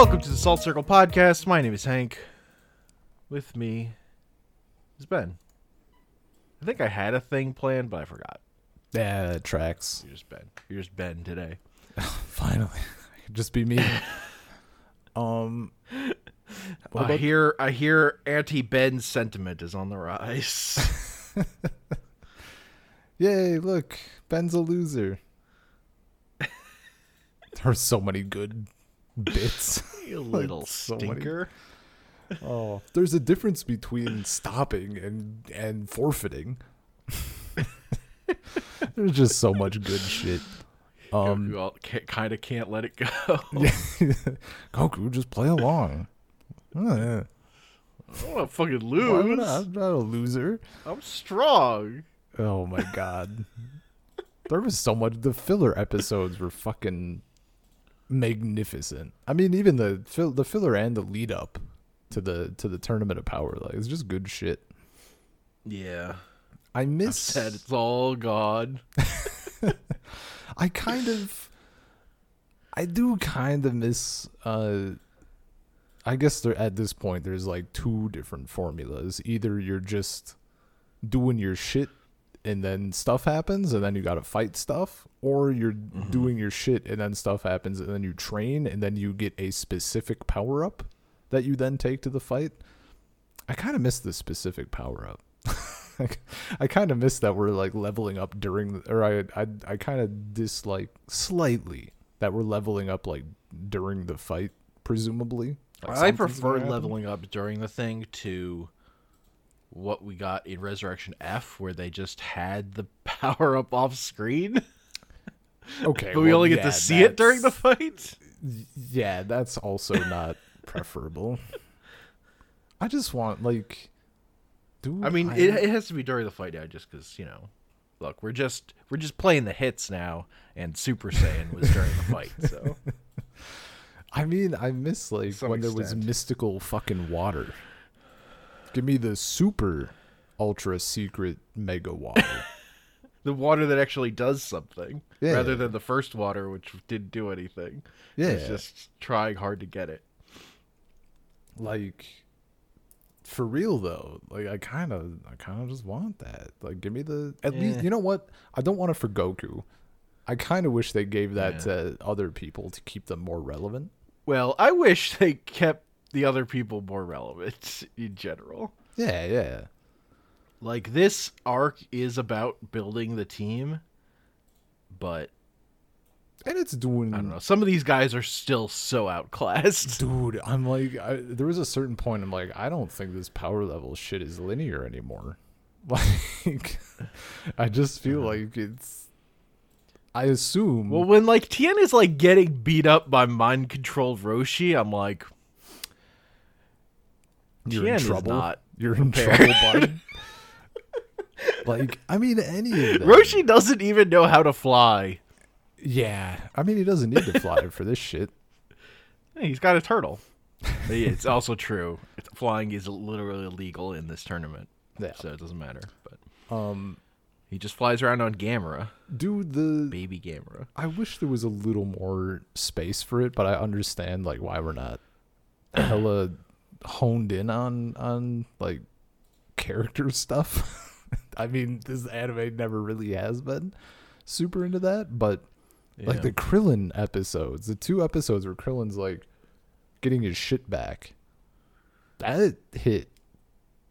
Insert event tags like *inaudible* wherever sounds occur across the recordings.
Welcome to the Salt Circle Podcast. My name is Hank. With me is Ben. I think I had a thing planned, but I forgot. Yeah, tracks. You're just Ben. You're just Ben today. *laughs* Finally, I *laughs* could just be me. *laughs* um, what I about- hear I hear anti Ben sentiment is on the rise. yay! Look, Ben's a loser. There are so many good bits. *laughs* you *laughs* little many- stinker. Oh, there's a difference between stopping and and forfeiting. *laughs* there's just so much good shit. Um, Goku kind of can't let it go. yeah, Goku, just play along. Oh. I don't want to fucking lose. I- I'm not a loser. I'm strong. Oh my god. there was so much the filler episodes were fucking magnificent. I mean even the fill the filler and the lead up to the to the tournament of power like it's just good shit. Yeah. I miss sad it's all gone. *laughs* I kind of I do kind of miss uh I guess there at this point there's like two different formulas. Either you're just doing your shit and then stuff happens and then you got to fight stuff or you're mm-hmm. doing your shit and then stuff happens and then you train and then you get a specific power up that you then take to the fight. I kind of miss the specific power up. *laughs* I kind of miss that we're like leveling up during, the, or I I I kind of dislike slightly that we're leveling up like during the fight, presumably. Like I prefer leveling up during the thing to what we got in Resurrection F, where they just had the *laughs* power up off screen, Okay, but we well, only get yeah, to see it during the fight. Yeah, that's also not *laughs* preferable. I just want like, dude. I mean, it, it has to be during the fight now, just because you know. Look, we're just we're just playing the hits now, and Super Saiyan was during the fight, so *laughs* I mean, I miss like when there was mystical fucking water. Give me the super ultra secret mega water. *laughs* the water that actually does something, Yeah. rather than the first water, which didn't do anything. Yeah. it's just trying hard to get it. like for real though like i kind of i kind of just want that like give me the at least you know what i don't want it for goku i kind of wish they gave that Yeah. to other people to keep them more relevant Well, I wish they kept the other people more relevant *laughs* in general. yeah yeah Like this arc is about building the team, but and it's doing I don't know. Some of these guys are still so outclassed. *laughs* dude i'm like I, there was a certain point i'm like i don't think this power level shit is linear anymore *laughs* like i just feel uh-huh. like it's i assume Well, when like Tien is like getting beat up by mind controlled Roshi, I'm like, you're in trouble. not You're in trouble, bud. *laughs* like, I mean, any of them. Roshi doesn't even know how to fly. Yeah, I mean, he doesn't need to fly *laughs* for this shit. Hey, He's got a turtle. It's also true. Flying is literally illegal in this tournament, Yeah. so it doesn't matter. But Um, he just flies around on Gamera, dude, the baby Gamera. I wish there was a little more space for it, but I understand like why we're not hella honed in on on like character *laughs* stuff. I mean, this anime never really has been super into that, but like the Krillin episodes, the two episodes where Krillin's like getting his shit back. That hit.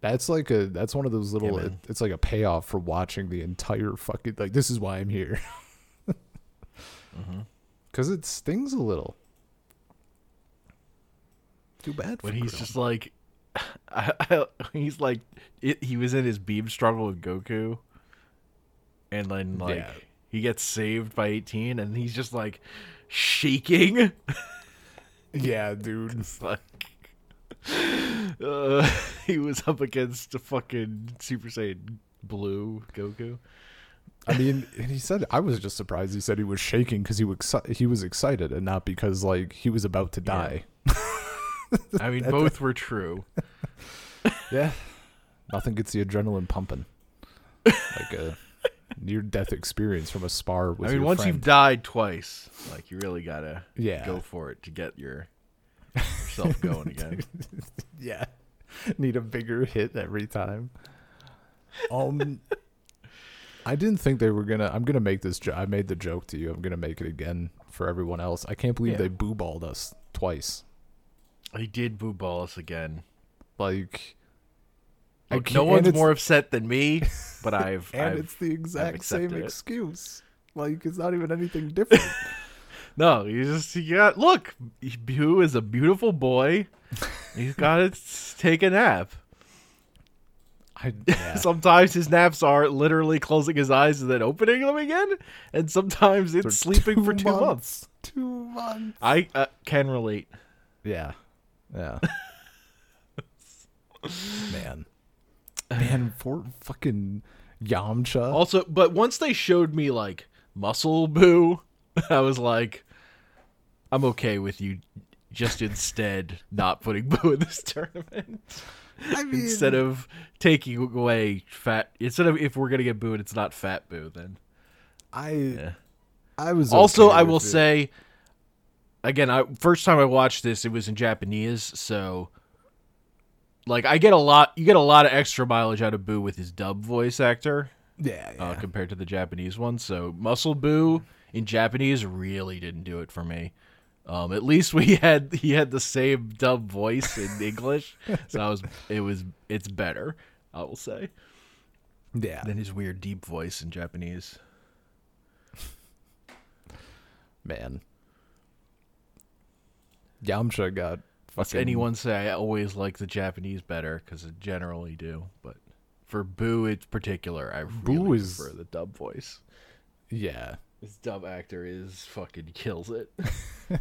That's like a that's one of those little man. it's like a payoff for watching the entire fucking like this is why I'm here. *laughs* Mhm. Cuz it stings a little. Too bad for when he's Krillin. just like *laughs* I, I, he's like it, he was in his beam struggle with Goku and then like Yeah. he gets saved by 18 and he's just like shaking *laughs* Yeah, dude. *laughs* like uh, he was up against a fucking Super Saiyan blue Goku I mean, and he said I was just surprised he said he was shaking cuz he was exci- he was excited and not because like he was about to Yeah. *laughs* I mean both were true *laughs* Yeah. Nothing gets the adrenaline pumping. Like a near death experience from a spar with I mean once friend. you've died twice like you really got to Yeah. go for it to get your *laughs* yourself going again. yeah. Need a bigger hit every time. Um I didn't think they were gonna I'm gonna make this jo- I made the joke to you. I'm gonna make it again for everyone else. I can't believe Yeah. they boo balled us twice. He did boo ball us again. Like Look, no one's more upset than me, but *laughs* I've, and I've it's the exact same it. excuse. Like it's not even anything different. *laughs* *laughs* no. You just yeah. look. Boo is a beautiful boy. He's got to take a nap. I yeah. Sometimes his naps are literally closing his eyes and then opening them again, and sometimes it's For sleeping for two two months. months. Two months. I uh, can relate. Yeah. Yeah. *laughs* Man. Man, for fucking Yamcha. Also, but once they showed me like muscle boo, *laughs* I was like, I'm okay with you just instead not putting boo in this tournament. *laughs* I mean, instead of taking away fat instead of if we're gonna get booed it's not fat boo then I yeah. I was also okay i will it. say again i first time i watched this it was in japanese so like i get a lot you get a lot of extra mileage out of boo with his dub voice actor yeah, yeah. uh, compared to the japanese one so muscle boo in japanese really didn't do it for me um, at least we *laughs* had he had the same dub voice in *laughs* english so I was it was it's better i will say yeah. than his weird deep voice in Japanese. Man. Yamcha got Must fucking anyone say I always like the Japanese better because I generally do, but for Boo in particular, I Boo really is- prefer the dub voice. Yeah. His dub actor is fucking kills it. *laughs*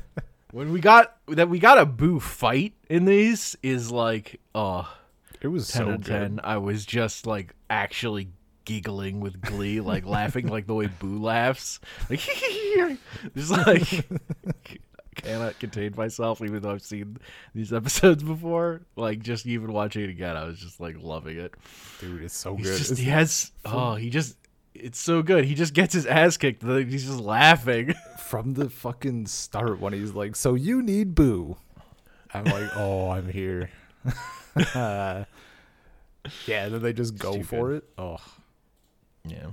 when we got that we got a Boo fight in these is like oh It was 10 so out of good. 10. I was just like actually giggling with glee, like laughing like the way Boo laughs. Like *laughs* just like *laughs* cannot contain myself even though I've seen these episodes *laughs* before. Like just even watching it again, I was just like loving it. Dude, it's so He's good. just It's he has oh he just it's so good. He just gets his ass kicked. He's just laughing. *laughs* from the fucking start when he's like, "So you need boo." I'm like, *laughs* "Oh, I'm here." yeah, and then they just go Stupid. for it. Oh, Yeah.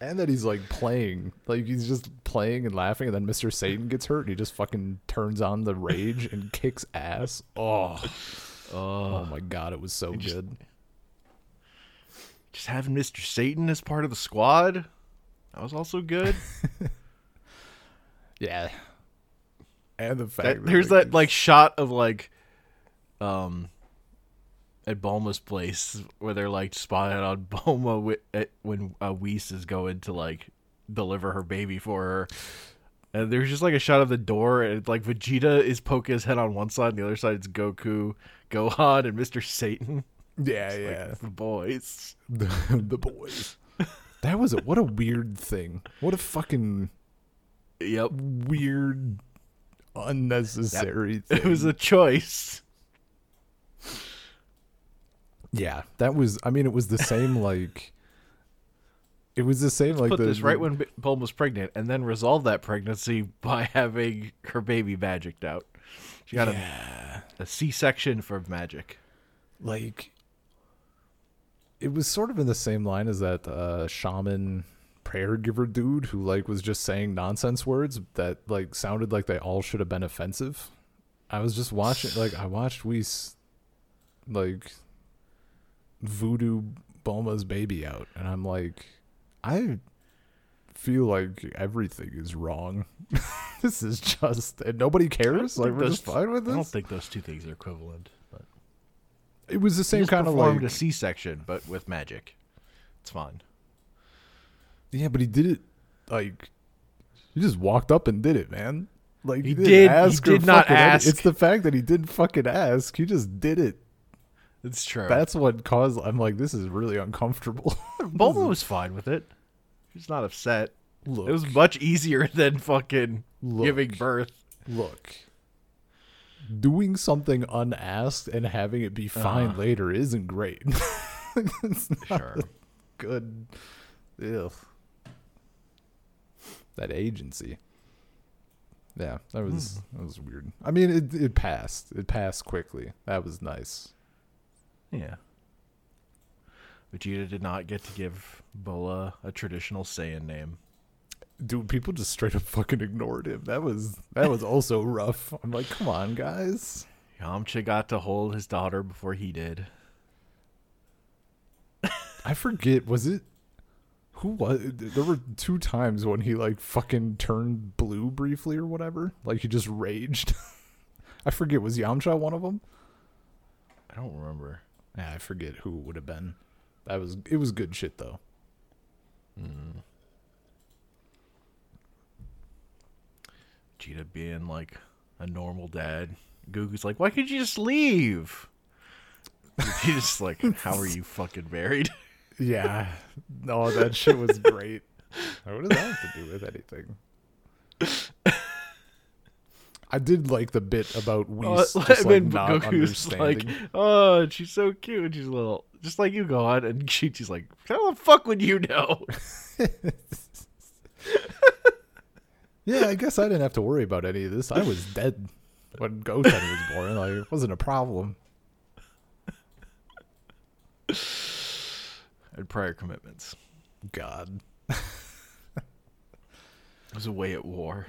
And then he's like playing, like he's just playing and laughing, and then Mr. Satan gets hurt, and he just fucking turns on the rage and *laughs* kicks ass. Oh, oh Oh, my god, it was so just- good. just having Mr. Satan as part of the squad. That was also good. *laughs* Yeah, and the fact That- that, there's like, that like shot of like um at Bulma's place where they're like spotted on Bulma at, when uh, Whis is going to like deliver her baby for her. And there's just like a shot of the door, and like Vegeta is poking his head on one side, and the other side is Goku, Gohan, and Mr. Satan. *laughs* yeah, Like, yeah, the boys. the, the boys. That was a, what a weird thing. What a fucking Yep, weird, unnecessary. it was a choice. Yeah. That was. I mean, it was the same. *laughs* Like, it was the same. Like Put the, this right when Bulma was pregnant, and then resolve that pregnancy *laughs* by having her baby magicked out. She got yeah, a, a C-section for magic. like it was sort of in the same line as that uh, shaman prayer giver dude who like was just saying nonsense words that like sounded like they all should have been offensive. I was just watching. Like, I watched Whis like voodoo Bulma's baby out, and I'm like, I feel like everything is wrong. *laughs* this is just, and nobody cares. Like, we're think just those- fine with this. I don't think those two things are equivalent. But It was the same kind of like, a C-section, but with magic. It's fine. yeah, but he did it like he just walked up and did it, man. Like He didn't did- ask or did not fucking any- ask. It's the fact that he didn't fucking ask. He just did it. It's true. That's what caused. I'm like, this is really uncomfortable. *laughs* Bulma was fine with it. She's not upset. Look, It was much easier *laughs* than fucking Look. giving birth. look. Doing something unasked and having it be fine Uh-huh. later isn't great. *laughs* it's not Sure. good. Ugh. That agency. Yeah, that was that was weird. I mean, it it passed. It passed quickly. That was nice. Yeah. Vegeta did not get to give Bulla a traditional Saiyan name. Dude, people just straight up fucking ignored him. That was that was also *laughs* rough. I'm like, come on, guys. Yamcha got to hold his daughter before he did. *laughs* I forget. Was it who was? There were two times when he like fucking turned blue briefly or whatever. Like he just raged. *laughs* I forget. Was Yamcha one of them? I don't remember. Yeah, I forget who it would have been. That was it. Was good shit though. Mm. Vegeta being like a normal dad. Goku's like, why could you just leave? *laughs* He's just like, how are you fucking married? *laughs* Yeah. No, that shit was great. what does that have to do with anything? *laughs* I did like the bit about Whis Uh, *laughs* just and like not Goku's like, understanding. oh, she's so cute. And she's a little, just like you go on. And *laughs* she, she's like, how the fuck would you know? *laughs* yeah, I guess I didn't have to worry about any of this. I was dead when Goten was born. Like it wasn't a problem. And prior commitments. God. I was away at war.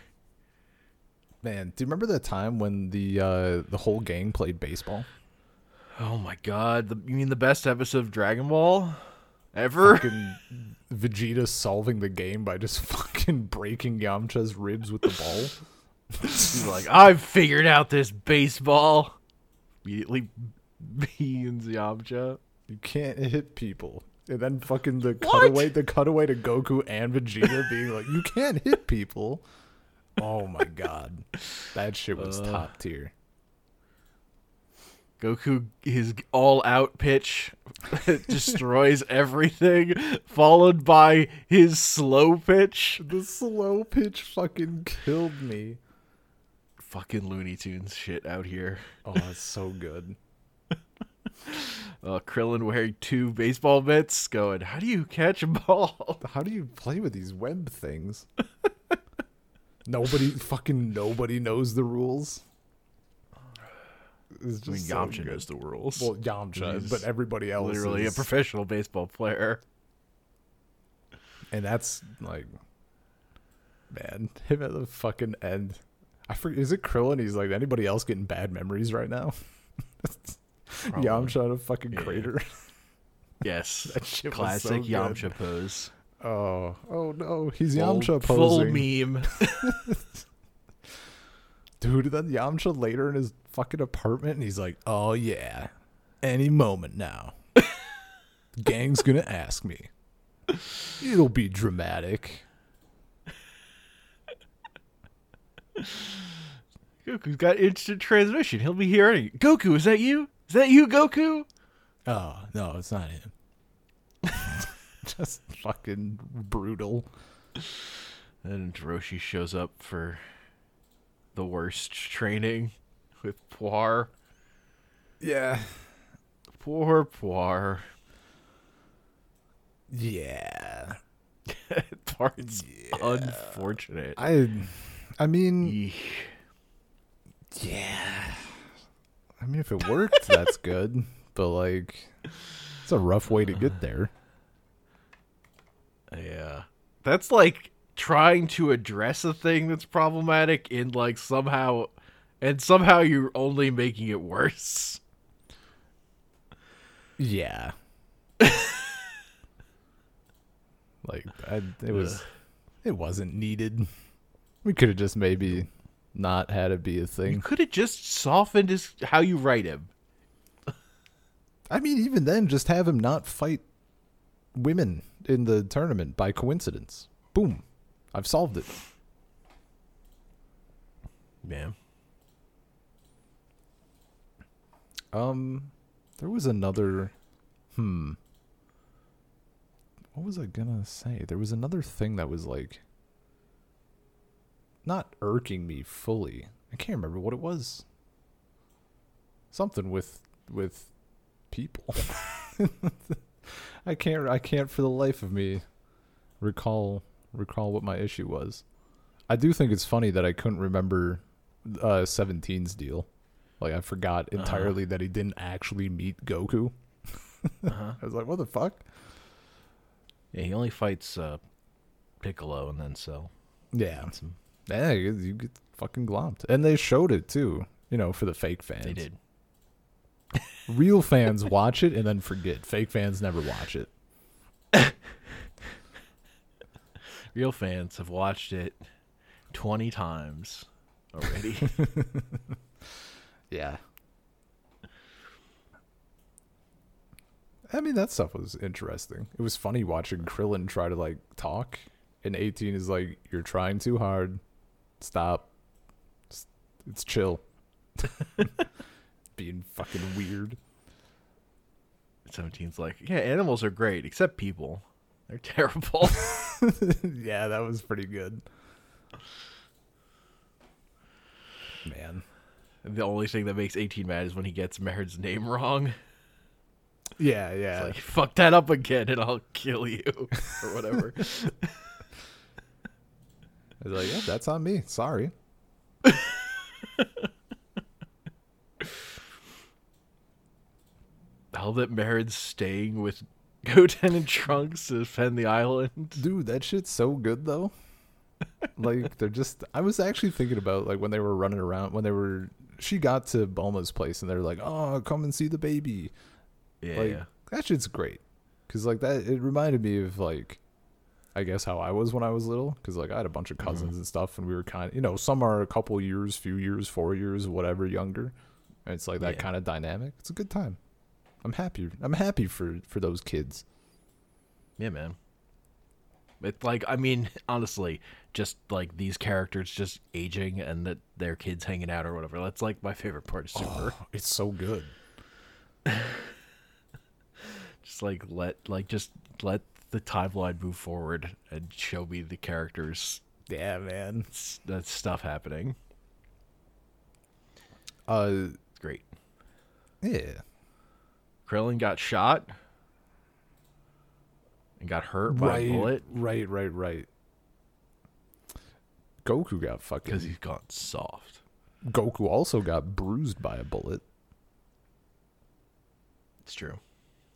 Man, do you remember that time when the uh the whole gang played baseball? Oh my god. The, you mean the best episode of Dragon Ball ever? Fucking Vegeta solving the game by just *laughs* fucking breaking Yamcha's ribs with the ball. He's like, I've figured out this baseball. Immediately beans Yamcha. You can't hit people. And then fucking the cutaway the cutaway to Goku and Vegeta being like, You can't hit people. Oh my god. That shit was Uh. top tier. Goku, his all out pitch *laughs* destroys everything, followed by his slow pitch. The slow pitch fucking killed me. Fucking Looney Tunes shit out here. Oh, that's so good. *laughs* Uh, Krillin wearing two baseball mitts, going, How do you catch a ball? How do you play with these web things? *laughs* nobody fucking nobody knows the rules. It's I mean, so Yamcha good. knows the rules. Well, Yamcha, but everybody else Literally a professional baseball player. and that's like, man, him at the fucking end. I forget. Is it Krillin? He's like, anybody else getting bad memories right now? *laughs* Yamcha in a fucking Yeah. crater. Yes. *laughs* That shit Classic so. Yamcha pose. Oh, oh no, he's Full- Yamcha Full posing. meme. *laughs* Dude, then Yamcha later in his fucking apartment, and he's like, "Oh yeah, any moment now, *laughs* gang's gonna ask me. It'll be dramatic." Goku's got instant transmission. He'll be here any. Goku, is that you? Is that you, Goku? Oh no, it's not him. *laughs* Just fucking brutal. And Roshi shows up for the worst training with Puar. Yeah, Poor Puar. yeah. *laughs* Part's unfortunate. I, I mean, Eesh. yeah. I mean, if it worked, that's good. But like, it's a rough way to get there. Yeah. That's like trying to address a thing that's problematic in like somehow and somehow you're only making it worse. Yeah. *laughs* like I, it was Ugh. it wasn't needed. We could have just maybe not had it be a thing. You could have just softened his how you write him. I mean even then just have him not fight women in the tournament by coincidence. Boom. I've solved it. Man. Um there was another hmm what was I gonna say? There was another thing that was like not irking me fully. I can't remember what it was. Something with with people. *laughs* I can't I can't for the life of me recall recall what my issue was. I do think it's funny that I couldn't remember uh 17's deal. Like I forgot Uh-huh. entirely that he didn't actually meet Goku. *laughs* Uh-huh. I was like, what the fuck? Yeah, he only fights uh, Piccolo and then Cell. Yeah. Him. Yeah, you, you get fucking glomped. And they showed it too, you know, for the fake fans. They did. Real fans watch it and then forget. Fake fans never watch it. *laughs* Real fans have watched it 20 times already. *laughs* Yeah. I mean, that stuff was interesting. It was funny watching Krillin try to like talk, and 18 is like, "You're trying too hard. Stop. It's, it's chill." *laughs* Being fucking weird. 17's like, yeah, animals are great, except people. They're *laughs* terrible. *laughs* yeah, that was pretty good. Man. The only thing that makes 18 mad is when he gets Merd's name wrong. Yeah, yeah. It's like, fuck that up again and I'll kill you. or whatever. *laughs* I was like, yeah, that's on me. Sorry. How that Merd's staying with *laughs* Goten and Trunks to defend the island. Dude, that shit's so good though. like they're just I was actually thinking about like when they were running around when they were she got to Bulma's place and they're like, "Oh, come and see the baby." Yeah. Like that shit's great. Cuz like that it reminded me of like I guess how I was when I was little cuz like I had a bunch of Mm-hmm. cousins and stuff and we were kind of, you know, some are a couple years, few years, 4 years, whatever younger. And it's like that Yeah. kind of dynamic. It's a good time. I'm happy. I'm happy for for those kids. Yeah, man. It's like I mean, *laughs* honestly, just like these characters just aging and that their kids hanging out or whatever. That's like my favorite part of Super. Oh, it's so good. *laughs* Just like let like just let the timeline move forward and show me the characters Yeah, man. that stuff happening. Uh great. yeah. Krillin got shot and got hurt by right, a bullet Right, right, right. Goku got fucking. because he's gone soft. Goku also got bruised by a bullet. It's true.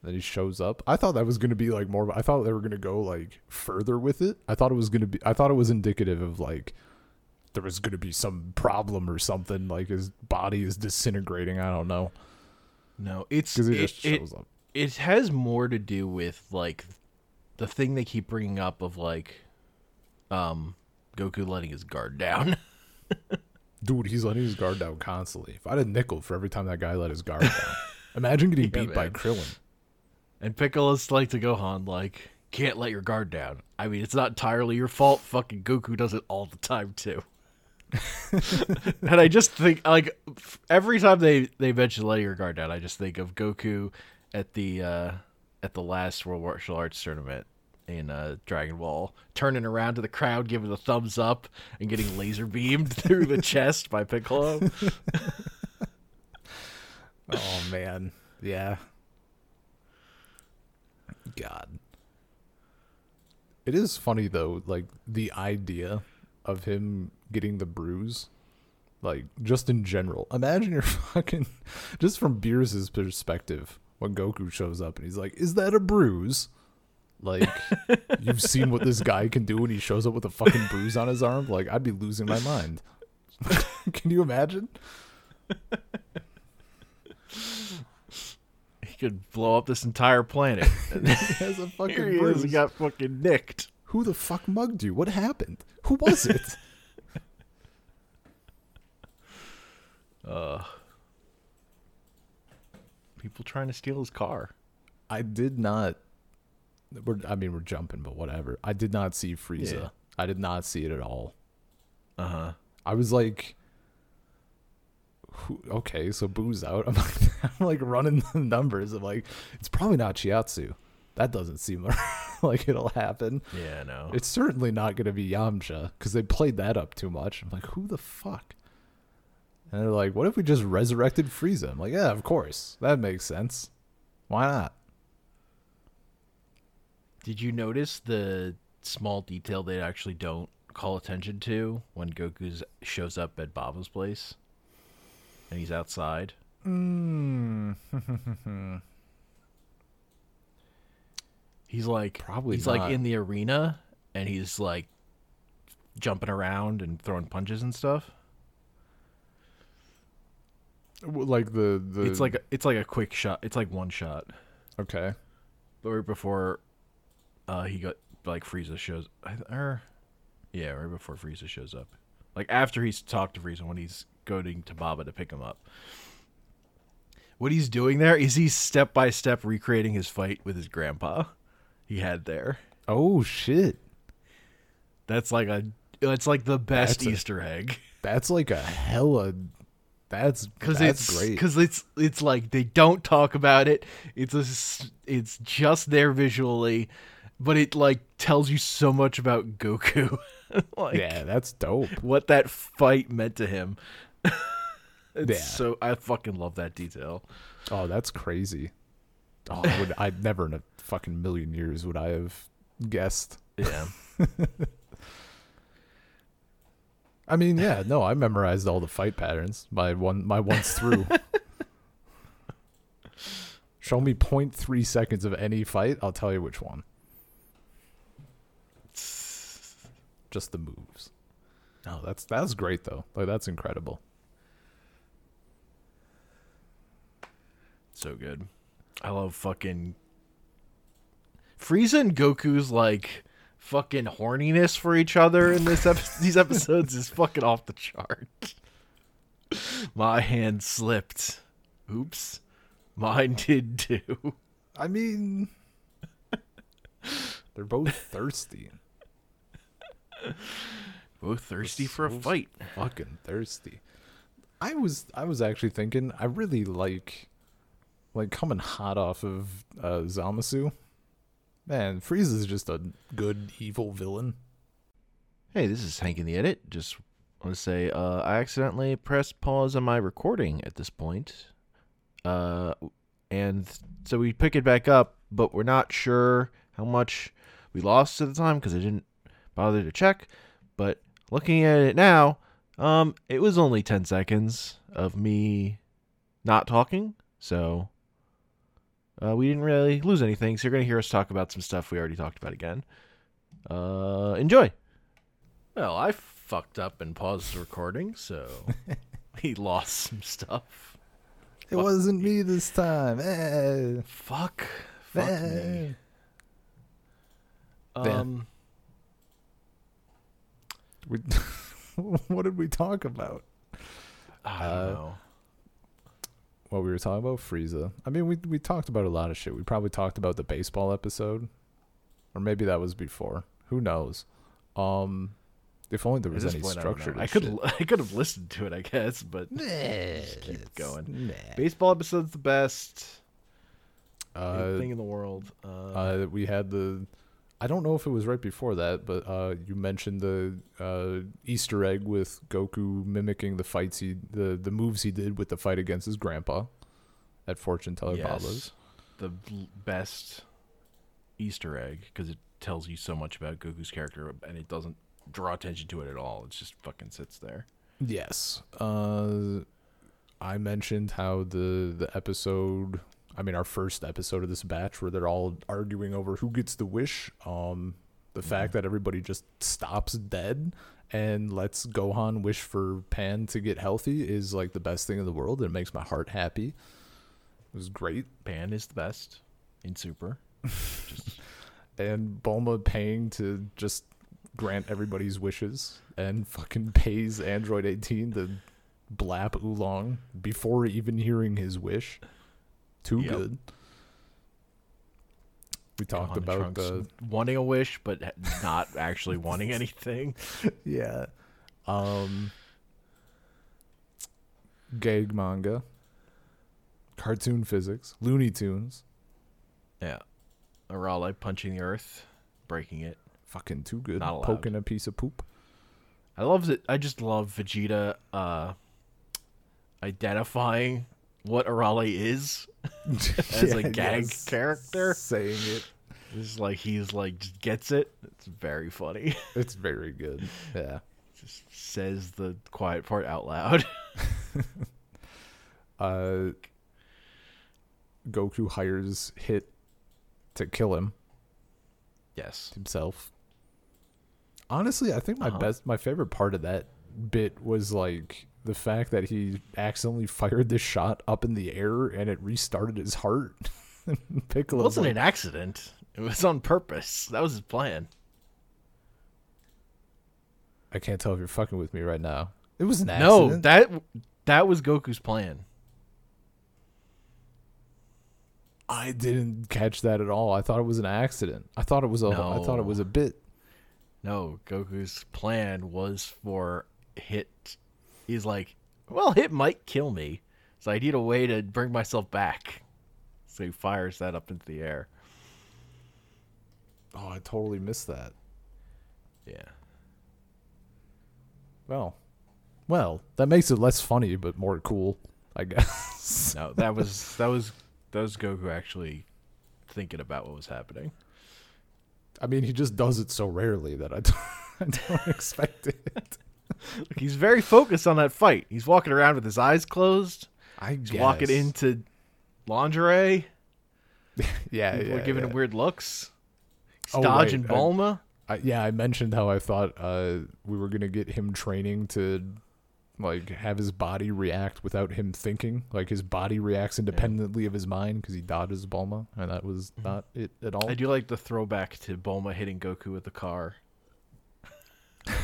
Then he shows up. I thought that was going to be like more. I thought they were going to go like further with it. I thought it was going to be. I thought it was indicative of like there was going to be some problem or something. Like his body is disintegrating. I don't know No, it's it, just it- up. it has more to do with like the thing they keep bringing up of like um Goku letting his guard down. *laughs* Dude, he's letting his guard down constantly. If I had a nickel for every time that guy let his guard down, *laughs* imagine getting Yeah, beat by. Krillin. and Piccolo's like to Gohan like can't let your guard down. I mean, it's not entirely your fault. Fucking Goku does it all the time too. *laughs* and I just think like every time they they mention letting your guard down, I just think of Goku at the uh at the last World Martial Arts tournament in uh Dragon Ball, turning around to the crowd, giving the thumbs up, and getting laser beamed *laughs* through the chest by Piccolo. *laughs* Oh man, yeah. God, it is funny though. Like the idea of him getting the bruise, like just in general. Imagine you're *laughs* fucking just from Beerus' perspective when Goku shows up and he's like, "Is that a bruise?" Like *laughs* you've seen what this guy can do when he shows up with a fucking bruise on his arm. Like I'd be losing my mind. *laughs* can you imagine? he could blow up this entire planet. And He has a fucking here he bruise. is, he got fucking nicked. Who the fuck mugged you? What happened? Who was it? Uh, people trying to steal his car. I did not. We're, I mean, we're jumping, but whatever. I did not see Frieza. Yeah. I did not see it at all. Uh huh. I was like, who, okay, so Boo's out. *laughs* I'm like, I'm like running the numbers. I'm like, it's probably not Chiaotzu. That doesn't seem *laughs* like it'll happen. Yeah, no. It's certainly not going to be Yamcha because they played that up too much. I'm like, who the fuck? And they're like, what if we just resurrected Frieza? I'm like, yeah, of course. That makes sense. Why not? Did you notice the small detail they actually don't call attention to when Goku shows up at Baba's place and he's outside? Mm. *laughs* He's like Probably he's not. like in the arena and he's like jumping around and throwing punches and stuff. Like the the. It's like a, it's like a quick shot. It's like one shot. okay. But right before uh he got like Frieza shows I- or yeah, right before Frieza shows up. Like after he's talked to Frieza when he's going to Baba to pick him up. What he's doing there is he's step by step recreating his fight with his grandpa he had there. Oh shit! That's like a it's like the best That's a- Easter egg. That's like a hella. That's Cause it's great. because it's it's like they don't talk about it. It's a it's just there visually, but it like tells you so much about Goku, *laughs* like yeah, that's dope. what that fight meant to him. *laughs* it's Yeah. so I fucking love that detail. Oh, that's crazy. Oh, I would I never in a fucking million years would I have guessed. *laughs* Yeah, I mean, yeah, no, I memorized all the fight patterns. My one my once through. *laughs* Show me 0.3 seconds of any fight, I'll tell you which one. Just the moves. No, that's that's great though. Like that's incredible. so good. I love fucking Frieza and Goku's like fucking horniness for each other in this ep- these episodes is fucking off the chart. My hand slipped. Oops. Mine did too. I mean, they're both thirsty. Both thirsty for a so fight. Fucking thirsty. I was I was actually thinking I really like like coming hot off of uh Zamasu. Man, Frieza's just a good evil villain. Hey, this is Hank in the edit. Just want to say uh, I accidentally pressed pause on my recording at this point. Uh, and so we pick it back up, but we're not sure how much we lost at the time because I didn't bother to check. But looking at it now, um, it was only 10 seconds of me not talking. So uh, we didn't really lose anything. So you're going to hear us talk about some stuff we already talked about again. Uh, enjoy. Well, I fucked up and paused the recording, so *laughs* we lost some stuff. It wasn't me this time. Eh. Fuck. Fuck me. Um, We, *laughs* what did we talk about? I don't Uh, know. What we were talking about Frieza. I mean, we we talked about a lot of shit. We probably talked about the baseball episode, or maybe that was before. Who knows? Um, if only there was any point, structure. to I could. *laughs* I could have listened to it, I guess, but Just keep going. Nah. baseball episode's the best Uh, thing in the world. Uh, uh, we had the. I don't know if it was right before that, but uh, you mentioned the uh, Easter egg with Goku mimicking the fights he, the the moves he did with the fight against his grandpa, at Fortune Teller yes, Baba's. the best Easter egg because it tells you so much about Goku's character, and it doesn't draw attention to it at all. It just fucking sits there. Yes. Uh, I mentioned how the the episode, I mean, our first episode of this batch, where they're all arguing over who gets the wish. Um, the fact that everybody just stops dead and lets Gohan wish for Pan to get healthy is like the best thing in the world. It makes my heart happy. It was great. Pan is the best in Super. *laughs* Just and Bulma paying to just grant everybody's wishes and fucking pays Android 18 to blap oolong before even hearing his wish. Too Yep. good. We talked about the wanting a wish, but not actually wanting *laughs* anything. yeah, um, gag manga, cartoon physics, Looney Tunes, Yeah, Arale punching the earth, breaking it. fucking too good. Not allowed. Poking a piece of poop. I love it. I just love Vegeta uh, identifying what Arale is *laughs* as a gag yes. character. saying it. It's like he's like just gets it. It's very funny. *laughs* It's very good. Yeah. just says the quiet part out loud. *laughs* Uh, Goku hires Hit to kill him yes. himself. Honestly, I think my Uh-huh. best, my favorite part of that bit was like the fact that he accidentally fired this shot up in the air and it restarted his heart. *laughs* It Piccolo wasn't an accident. It was on purpose. That was his plan. I can't tell if you're fucking with me right now. It was an No, that that was Goku's plan. I didn't catch that at all. I thought it was an accident. I thought it was a. I thought it was a bit. No, Goku's plan was for Hit. He's like, well, it might kill me, so I need a way to bring myself back. So he fires that up into the air. Oh, I totally missed that. Yeah. Well, well, that makes it less funny but more cool, I guess. No, that was that was that was Goku actually thinking about what was happening. I mean, he just does it so rarely that I don't, *laughs* I don't expect it. Look, he's very focused on that fight. He's walking around with his eyes closed. I He's guess. walking into lingerie. *laughs* Yeah, People yeah. are giving yeah. him weird looks. He's Oh, dodging right, Bulma. I, yeah, I mentioned how I thought uh, we were gonna get him training to like have his body react without him thinking. Like his body reacts independently of his mind because he dodges Bulma, and that was not it at all. I do like the throwback to Bulma hitting Goku with the car. *laughs*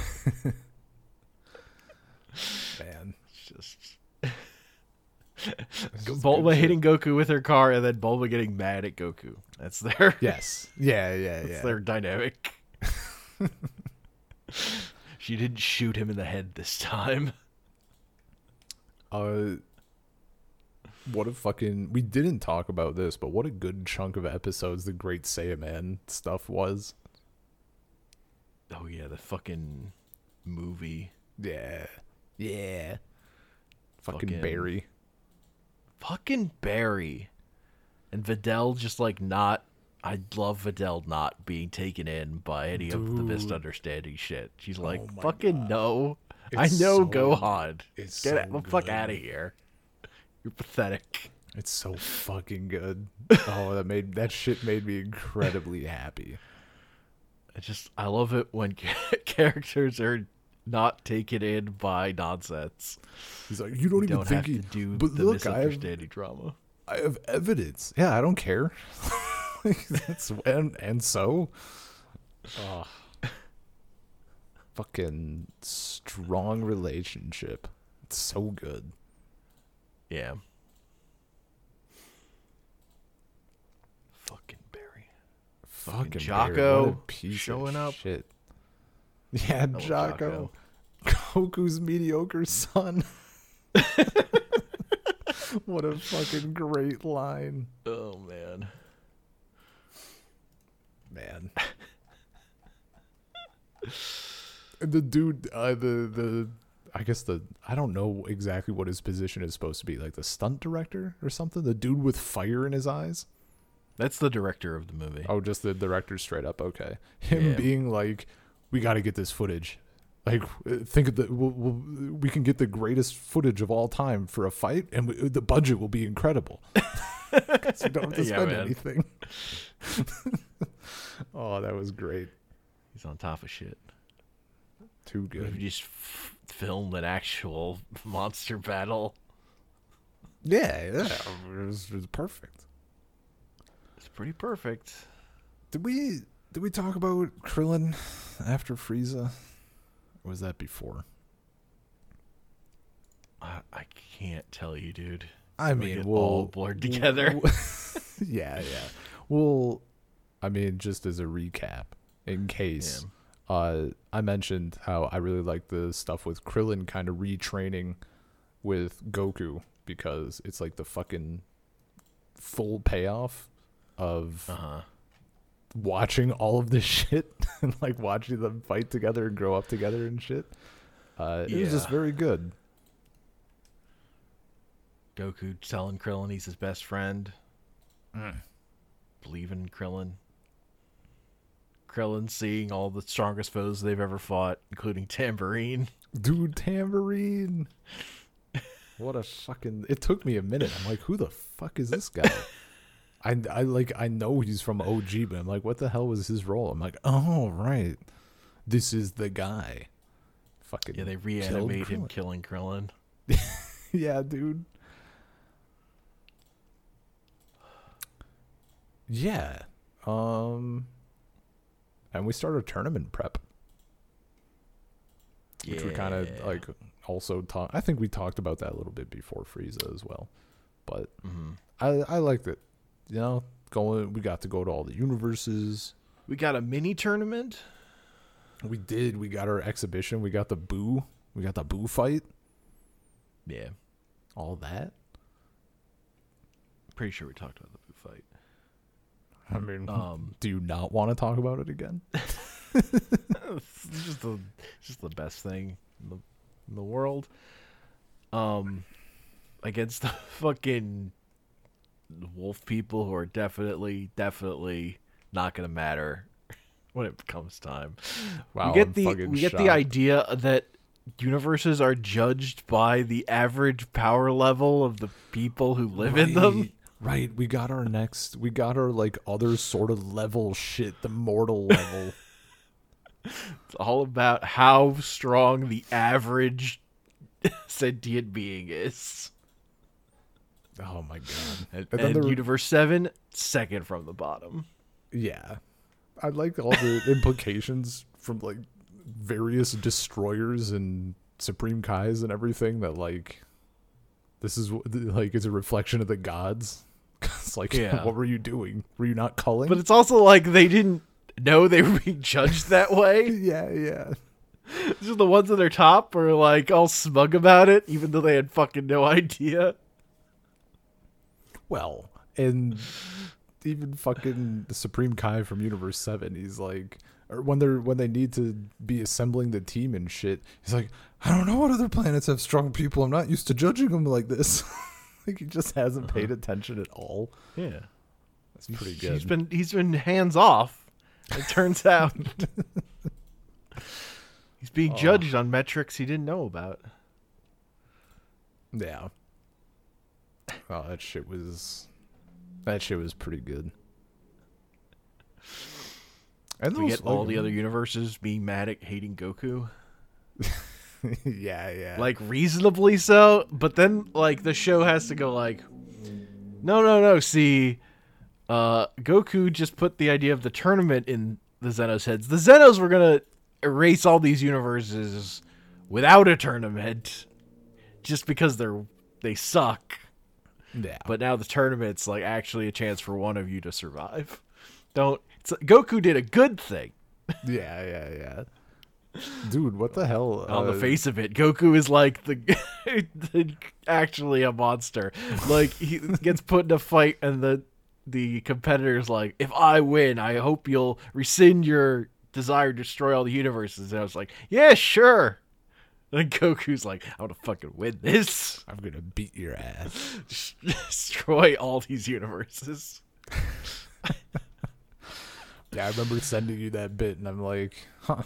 Just Bulma hitting Goku with her car, and then Bulma getting mad at Goku. That's their yes, yeah, yeah, *laughs* that's yeah. their dynamic. *laughs* she didn't shoot him in the head this time. Uh, what a fucking. We didn't talk about this, but what a good chunk of episodes the Great Saiyaman stuff was. Oh yeah, the fucking movie. Yeah, yeah. Fucking, Fucking- Barry. Fucking Barry. And Videl just like not I love Videl not being taken in by any of the misunderstanding shit. She's oh like, Oh fucking God. no. It's I know so- Gohan. it's Get so the fuck out of here. You're pathetic. It's so fucking good. Oh, that made that shit made me incredibly happy. I just I love it when *laughs* characters are not taken in by nonsense. He's like, you don't You even don't think have he, to do but the look, I have, misunderstanding drama. I have evidence. Yeah, I don't care. *laughs* That's and and so, oh, fucking strong relationship. It's so good. Yeah. Fucking Barry. Fucking Jaco what a piece of showing up. Shit. Yeah, love Jaco. Goku's mediocre son. *laughs* what a fucking great line, Oh man. man. The dude, uh, the the, I guess the I don't know exactly what his position is supposed to be, like the stunt director or something. The dude with fire in his eyes. That's the director of the movie. Oh, just the director straight up. Okay, him Yeah. being like, "We got to get this footage." Like, think of the we'll, we'll, we can get the greatest footage of all time for a fight, and we, the budget will be incredible. *laughs* 'Cause we don't have to *laughs* spend anything. *laughs* oh, that was great. He's on top of shit. Too good. you just f- filmed an actual monster battle? Yeah, yeah, it was, it was perfect. It's pretty perfect. Did we did we talk about Krillin after Frieza? Or was that before? I, I can't tell you, dude. I We mean, get we'll all blurred together. *laughs* yeah, yeah. Well, I mean, just as a recap, in case, uh, I mentioned how I really like the stuff with Krillin kind of retraining with Goku because it's like the fucking full payoff of Uh huh. Watching all of this *laughs* shit and like watching them fight together and grow up together and shit. Uh, It was just very good. Goku telling Krillin he's his best friend. Mm. Believing in Krillin. Krillin seeing all the strongest foes they've ever fought, including Tambourine. Dude, Tambourine. *laughs* What a fucking. It took me a minute. I'm like, who the fuck is this guy? *laughs* I, I like I know he's from OG, but I'm like, what the hell was his role? I'm like, oh right, this is the guy. Fucking Yeah, they reanimate him killing Krillin. *laughs* yeah, dude. Yeah. Um and we started tournament prep, which we kind of like also talk I think we talked about that a little bit before Frieza as well. But Mhm. I I liked it. You know, going we got to go to all the universes. We got a mini tournament. We did. We got our exhibition. We got the boo. We got the boo fight. Yeah, All that. pretty sure we talked about the Boo fight. I mean, Um, *laughs* do you not want to talk about it again? *laughs* it's just the just the best thing in the, in the world. Um, against the *laughs* fucking wolf people who are definitely definitely not gonna matter *laughs* when it comes time. Wow, we get I'm the we get the idea that universes are judged by the average power level of the people who live in them. Right, Right, we got our next. We got our like other sort of level shit, the mortal *laughs* level. It's all about how strong the average *laughs* sentient being is. Oh my god! *laughs* And, And then and were- Universe 7, second from the bottom. Yeah, I like all the *laughs* implications from like various destroyers and supreme kais and everything. That like this is like it's a reflection of the gods. *laughs* it's like, Yeah. what were you doing? Were you not culling? But it's also like they didn't know they were being judged that way. yeah, yeah. Just the ones at their top were like all smug about it, even though they had fucking no idea. Well, and even fucking the Supreme Kai from Universe Seven, he's like, or when they're when they need to be assembling the team and shit, he's like, I don't know what other planets have strong people. I'm not used to judging them like this. *laughs* like he just hasn't uh-huh. paid attention at all. Yeah. That's pretty good. He's been he's been hands off. It turns *laughs* out. he's being Oh. judged on metrics he didn't know about. yeah. Oh, that shit was that shit was pretty good. And We get all like- the other universes being mad at hating Goku. *laughs* yeah, yeah. Like reasonably so, but then like the show has to go like No, no, no, see uh Goku just put the idea of the tournament in the Zenos heads. The Zenos were going to erase all these universes without a tournament just because they're they suck. Yeah. But now the tournament's like actually a chance for one of you to survive. *laughs* Don't it's, Goku did a good thing. Yeah, yeah, yeah. Dude, what the hell? *laughs* On the uh, face of it, Goku is like the, *laughs* the actually a monster. Like he gets put in a fight, and the the competitor's like, "If I win, I hope you'll rescind your desire to destroy all the universes." And I was like, "Yeah, sure." *laughs* And Goku's like, "I want to fucking win this, I'm gonna beat your ass. *laughs* destroy all these universes." *laughs* Yeah, I remember sending you that bit, and I'm like, huh.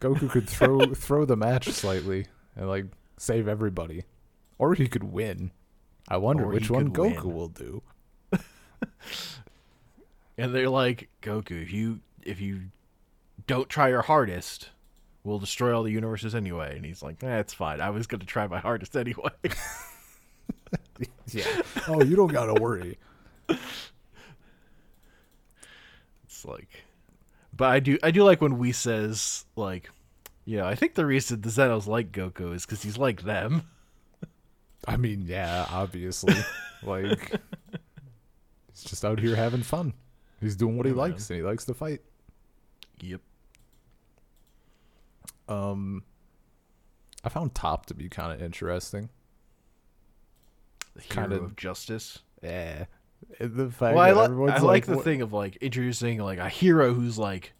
Goku could throw throw the match slightly and like save everybody, or he could win. I wonder Or which one Goku win. will do. And they're like, Goku, if you if you don't try your hardest, we'll destroy all the universes anyway. And he's like, eh, fine. I was gonna try my hardest *laughs* anyway. Yeah. *laughs* oh, you don't gotta worry. it's like, but I do I do like when we says like, yeah, I think the reason the Zenos like Goku is because he's like them. *laughs* I mean, yeah, obviously, like he's just out here having fun. He's doing what he Yeah, man. likes, and he likes to fight. Yep. Um, I found Top to be kind of interesting. Hero of justice. Yeah, the fact Well, I, li- I like the what- thing of like introducing like a hero who's like,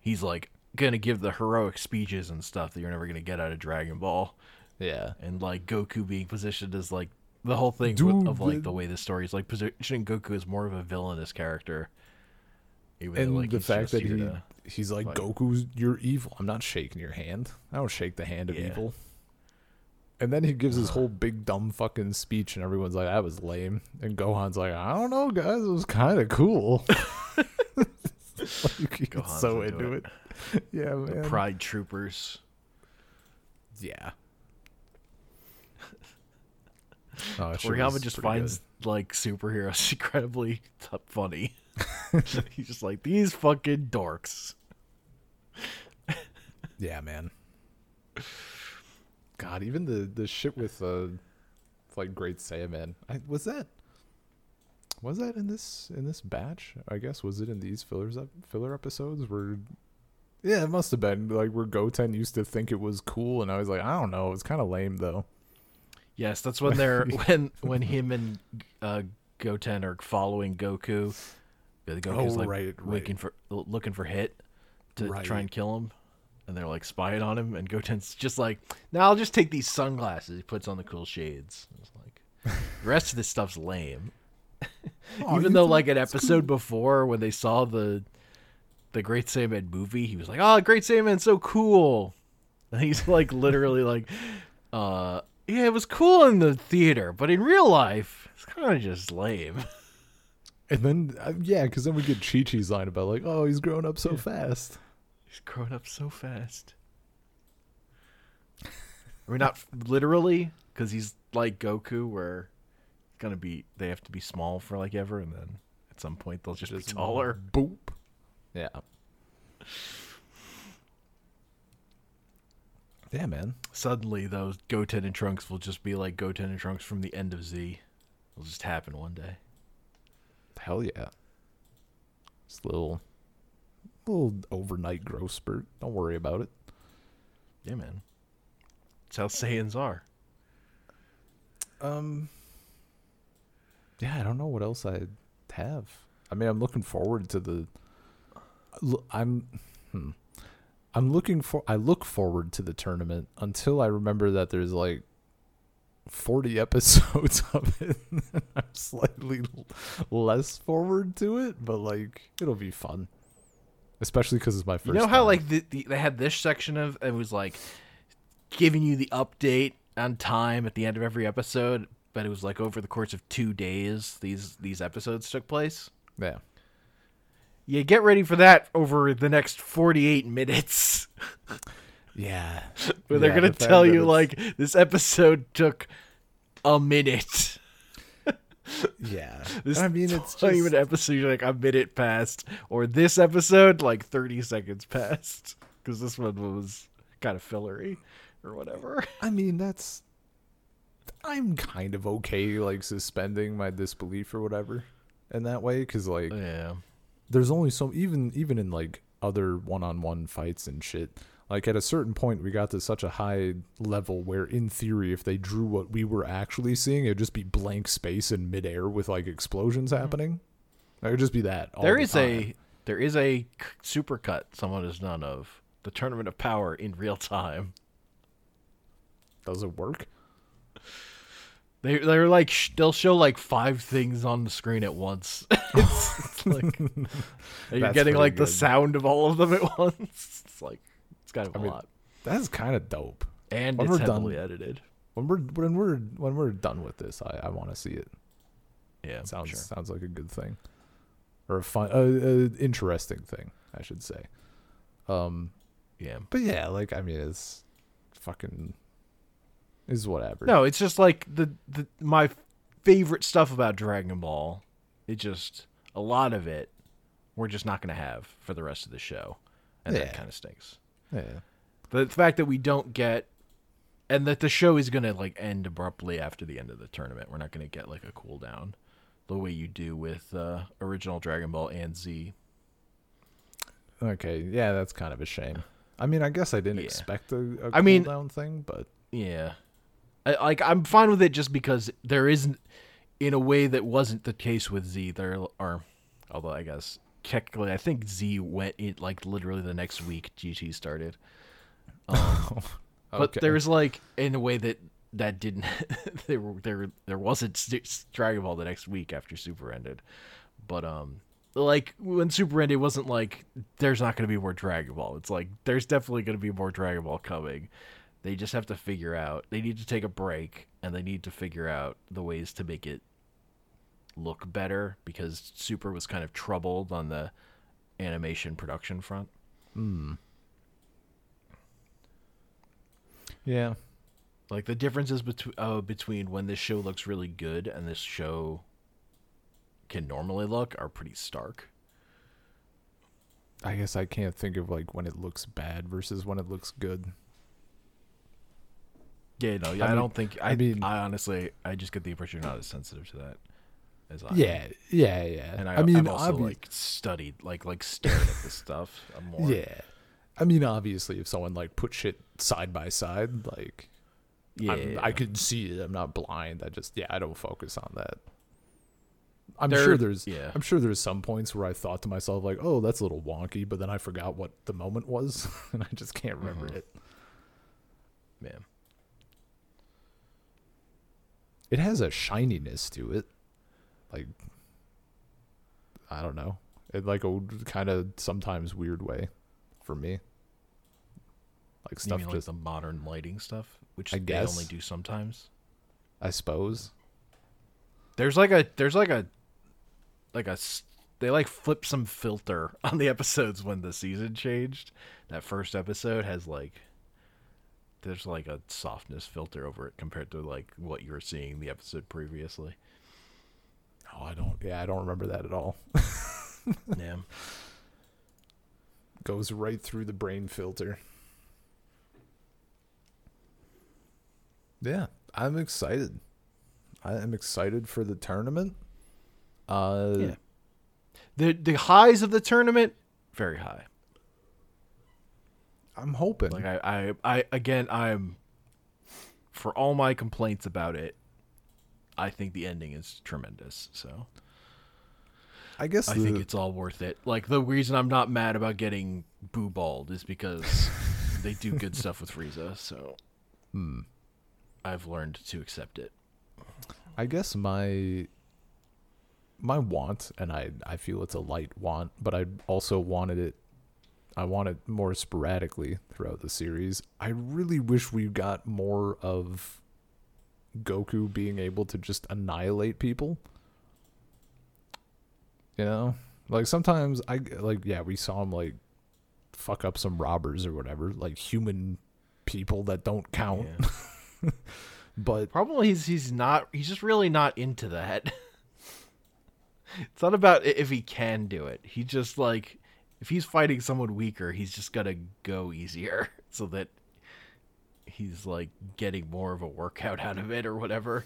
he's like gonna give the heroic speeches and stuff that you're never gonna get out of Dragon Ball. Yeah, and like Goku being positioned as like the whole thing Dude, of like the- the way the story is like positioning Goku as more of a villainous character Even though, and like, the fact that he to- he's like fight. Goku's you're evil. I'm not shaking your hand. I don't shake the hand of Yeah. evil. And then he gives his whole big dumb fucking speech, and everyone's like, "That was lame." And Gohan's like, "I don't know, guys. It was kind of cool." *laughs* like, Gohan's so into into it. it. *laughs* Yeah, the man. Pride Troopers. yeah. *laughs* Oh, Toriyama just finds like superheroes incredibly funny. *laughs* He's just like these fucking dorks. Yeah, man. God, even the the shit with uh, like Great Saiyaman. I, was that was that in this in this batch? I guess was it in these fillers up filler episodes where. Yeah, it must have been like where Goten used to think it was cool, and I was like, I don't know, it's kind of lame though. Yes, that's when they're *laughs* when when him and uh, Goten are following Goku. The Goku's Oh, like right, right. looking for looking for Hit to try and kill him, and they're like spying on him. And Goten's just like, "Now I'll just take these sunglasses." He puts on the cool shades. It's like the rest of this stuff's lame. *laughs* Oh, Even though like an episode before when they saw the the Great Saiyaman movie, he was like, "Oh, Great Saiyaman's so cool." And *laughs* he's like literally like, uh, yeah, it was cool in the theater, but in real life, it's kind of just lame. *laughs* And then, uh, yeah, because then we get Chi Chi's line about like, oh, he's growing up so fast. He's growing up so fast. I mean, not literally, because he's like Goku, where it's gonna be they have to be small for like ever, and then at some point they'll just, be taller. Boop. Yeah. Yeah, man. Suddenly, those Goten and Trunks will just be like Goten and Trunks from the end of Z. It'll just happen one day. Hell yeah. Just a little, little overnight growth spurt. Don't worry about it. Yeah, man. That's how Saiyans are. Um. Yeah, I don't know what else I have. I mean, I'm looking forward to the. I'm. Hmm. I'm looking for. I look forward to the tournament until I remember that there's like. 40 *laughs* episodes of it. I'm slightly less forward to it, but like it'll be fun. Especially because it's my first. You know how time. like the, the, they had this section of it was like giving you the update on time at the end of every episode, but it was like over the course of two days these these episodes took place. yeah, Yeah, get ready for that over the next forty eight minutes. *laughs* yeah, *laughs* Where they're Yeah, gonna the tell you it's- like this episode took a minute. *laughs* yeah. *laughs* This I mean, it's not just, even an episode like a minute passed, or this episode like thirty seconds passed because this one was kind of fillery or whatever. I mean, that's. I'm kind of okay, like suspending my disbelief or whatever, in that way, because like Yeah. there's only so even even in like other one-on-one fights and shit. Like at a certain point, we got to such a high level where, in theory, if they drew what we were actually seeing, it'd just be blank space in midair with like explosions mm-hmm. happening. It would just be that. all There the is time. a there is a supercut someone has done of the Tournament of Power in real time. Does it work? They they're like sh- they'll show like five things on the screen at once. *laughs* it's, it's like *laughs* you're getting like the sound of all of them at *laughs* once. It's like it's kind of a I mean, lot, That's kind of dope. and when it's we're done- heavily edited. When we're when we're when we're done with this, I I want to see it. Yeah, Sounds sure. sounds like a good thing, or a fun, uh, uh, interesting thing, I should say. Um, Yeah. but yeah, like I mean, it's fucking is whatever. No, it's just like the, the my favorite stuff about Dragon Ball. It just a lot of it we're just not going to have for the rest of the show, and that kind of stinks. Yeah, The fact that we don't get, and that the show is going to like end abruptly after the end of the tournament. We're not going to get like a cool down, the way you do with uh, original Dragon Ball and Z. okay, yeah, that's kind of a shame. I mean, I guess I didn't Yeah. expect a, a I mean- cooldown thing, but Yeah, I, like I'm fine with it just because there isn't, in a way that wasn't the case with Z. There are, although I guess technically I think Z went in like literally the next week GT started. *laughs* Um, But Okay. there's like in a way that that didn't *laughs* there there there wasn't Dragon Ball the next week after Super ended, but um like when Super ended, it wasn't like there's not going to be more Dragon Ball. It's like there's definitely going to be more Dragon Ball coming. They just have to figure out. They need to take a break and they need to figure out the ways to make it look better because Super was kind of troubled on the animation production front. Hmm. Yeah. Like the differences between uh, between when this show looks really good and this show can normally look are pretty stark. I guess I can't think of like when it looks bad versus when it looks good. Yeah, no, I, mean- don't think. I, I mean- I honestly, I just get the impression you're not as sensitive to that as I. am. Yeah, yeah, yeah. and I, I mean, I've also obvi- like studied, like, like stared at this stuff. *laughs* More. yeah. I mean, obviously, if someone like put shit side by side, like yeah. I'm- I could see it. I'm not blind. I just, yeah, I don't focus on that. I'm There- sure there's, yeah. I'm sure there's some points where I thought to myself like, oh, that's a little wonky, but then I forgot what the moment was, *laughs* and I just can't remember Mhm. it. man. It has a shininess to it, like I don't know, in like a kind of sometimes weird way, for me. Like stuff mean like the modern lighting stuff, which I they guess. only do sometimes. I suppose. There's like a, there's like a, like a they like flip some filter *laughs* on the episodes when the season changed. That first episode has like, there's like a softness filter over it compared to like what you were seeing the episode previously. Oh, I don't. Yeah, I don't remember that at all. *laughs* yeah. Goes right through the brain filter. Yeah, I'm excited. I am excited for the tournament. Uh, Yeah. The the highs of the tournament, very high. I'm hoping. Like I, I, I again, I'm for all my complaints about it. I think the ending is tremendous. So I guess I the, think it's all worth it. Like the reason I'm not mad about getting boo balled is because *laughs* they do good stuff with Frieza. So Hmm. I've learned to accept it. I guess my my want, and I I feel it's a light want, but I also wanted it. I want it more sporadically throughout the series. I really wish we got more of Goku being able to just annihilate people. You know, like sometimes I like yeah we saw him like fuck up some robbers or whatever, like human people that don't count. Yeah. *laughs* But Probably he's he's not. He's just really not into that. *laughs* it's not about if he can do it. He just like if he's fighting someone weaker, he's just gonna go easier *laughs* so that he's like getting more of a workout out of it or whatever.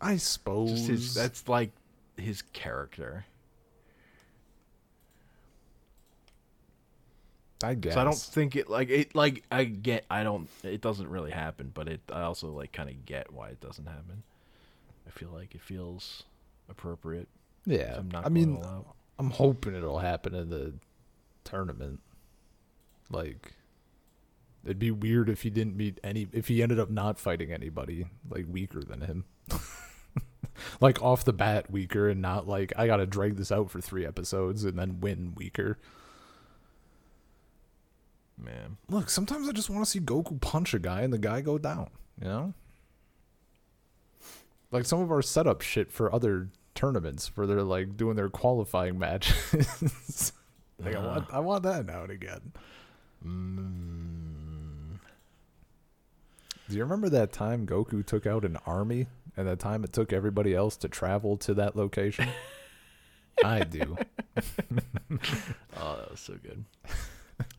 I suppose his, that's like his character. I guess So I don't think it like it like I get I don't it doesn't really happen, but it I also like kind of get why it doesn't happen. I feel like it feels appropriate. Yeah, I'm not I mean. I'm hoping it'll happen in the tournament. Like, it'd be weird if he didn't meet any. If he ended up not fighting anybody like weaker than him, *laughs* like off the bat weaker, and not like I gotta drag this out for three episodes and then win weaker. man. Look, sometimes I just want to see Goku punch a guy and the guy go down. You know, like some of our setup shit for other tournaments where they're like doing their qualifying matches. *laughs* like I Uh-huh. want, I want that now and again. Mm, Do you remember that time Goku took out an army and the time it took everybody else to travel to that location? *laughs* I do. *laughs* oh, that was so good.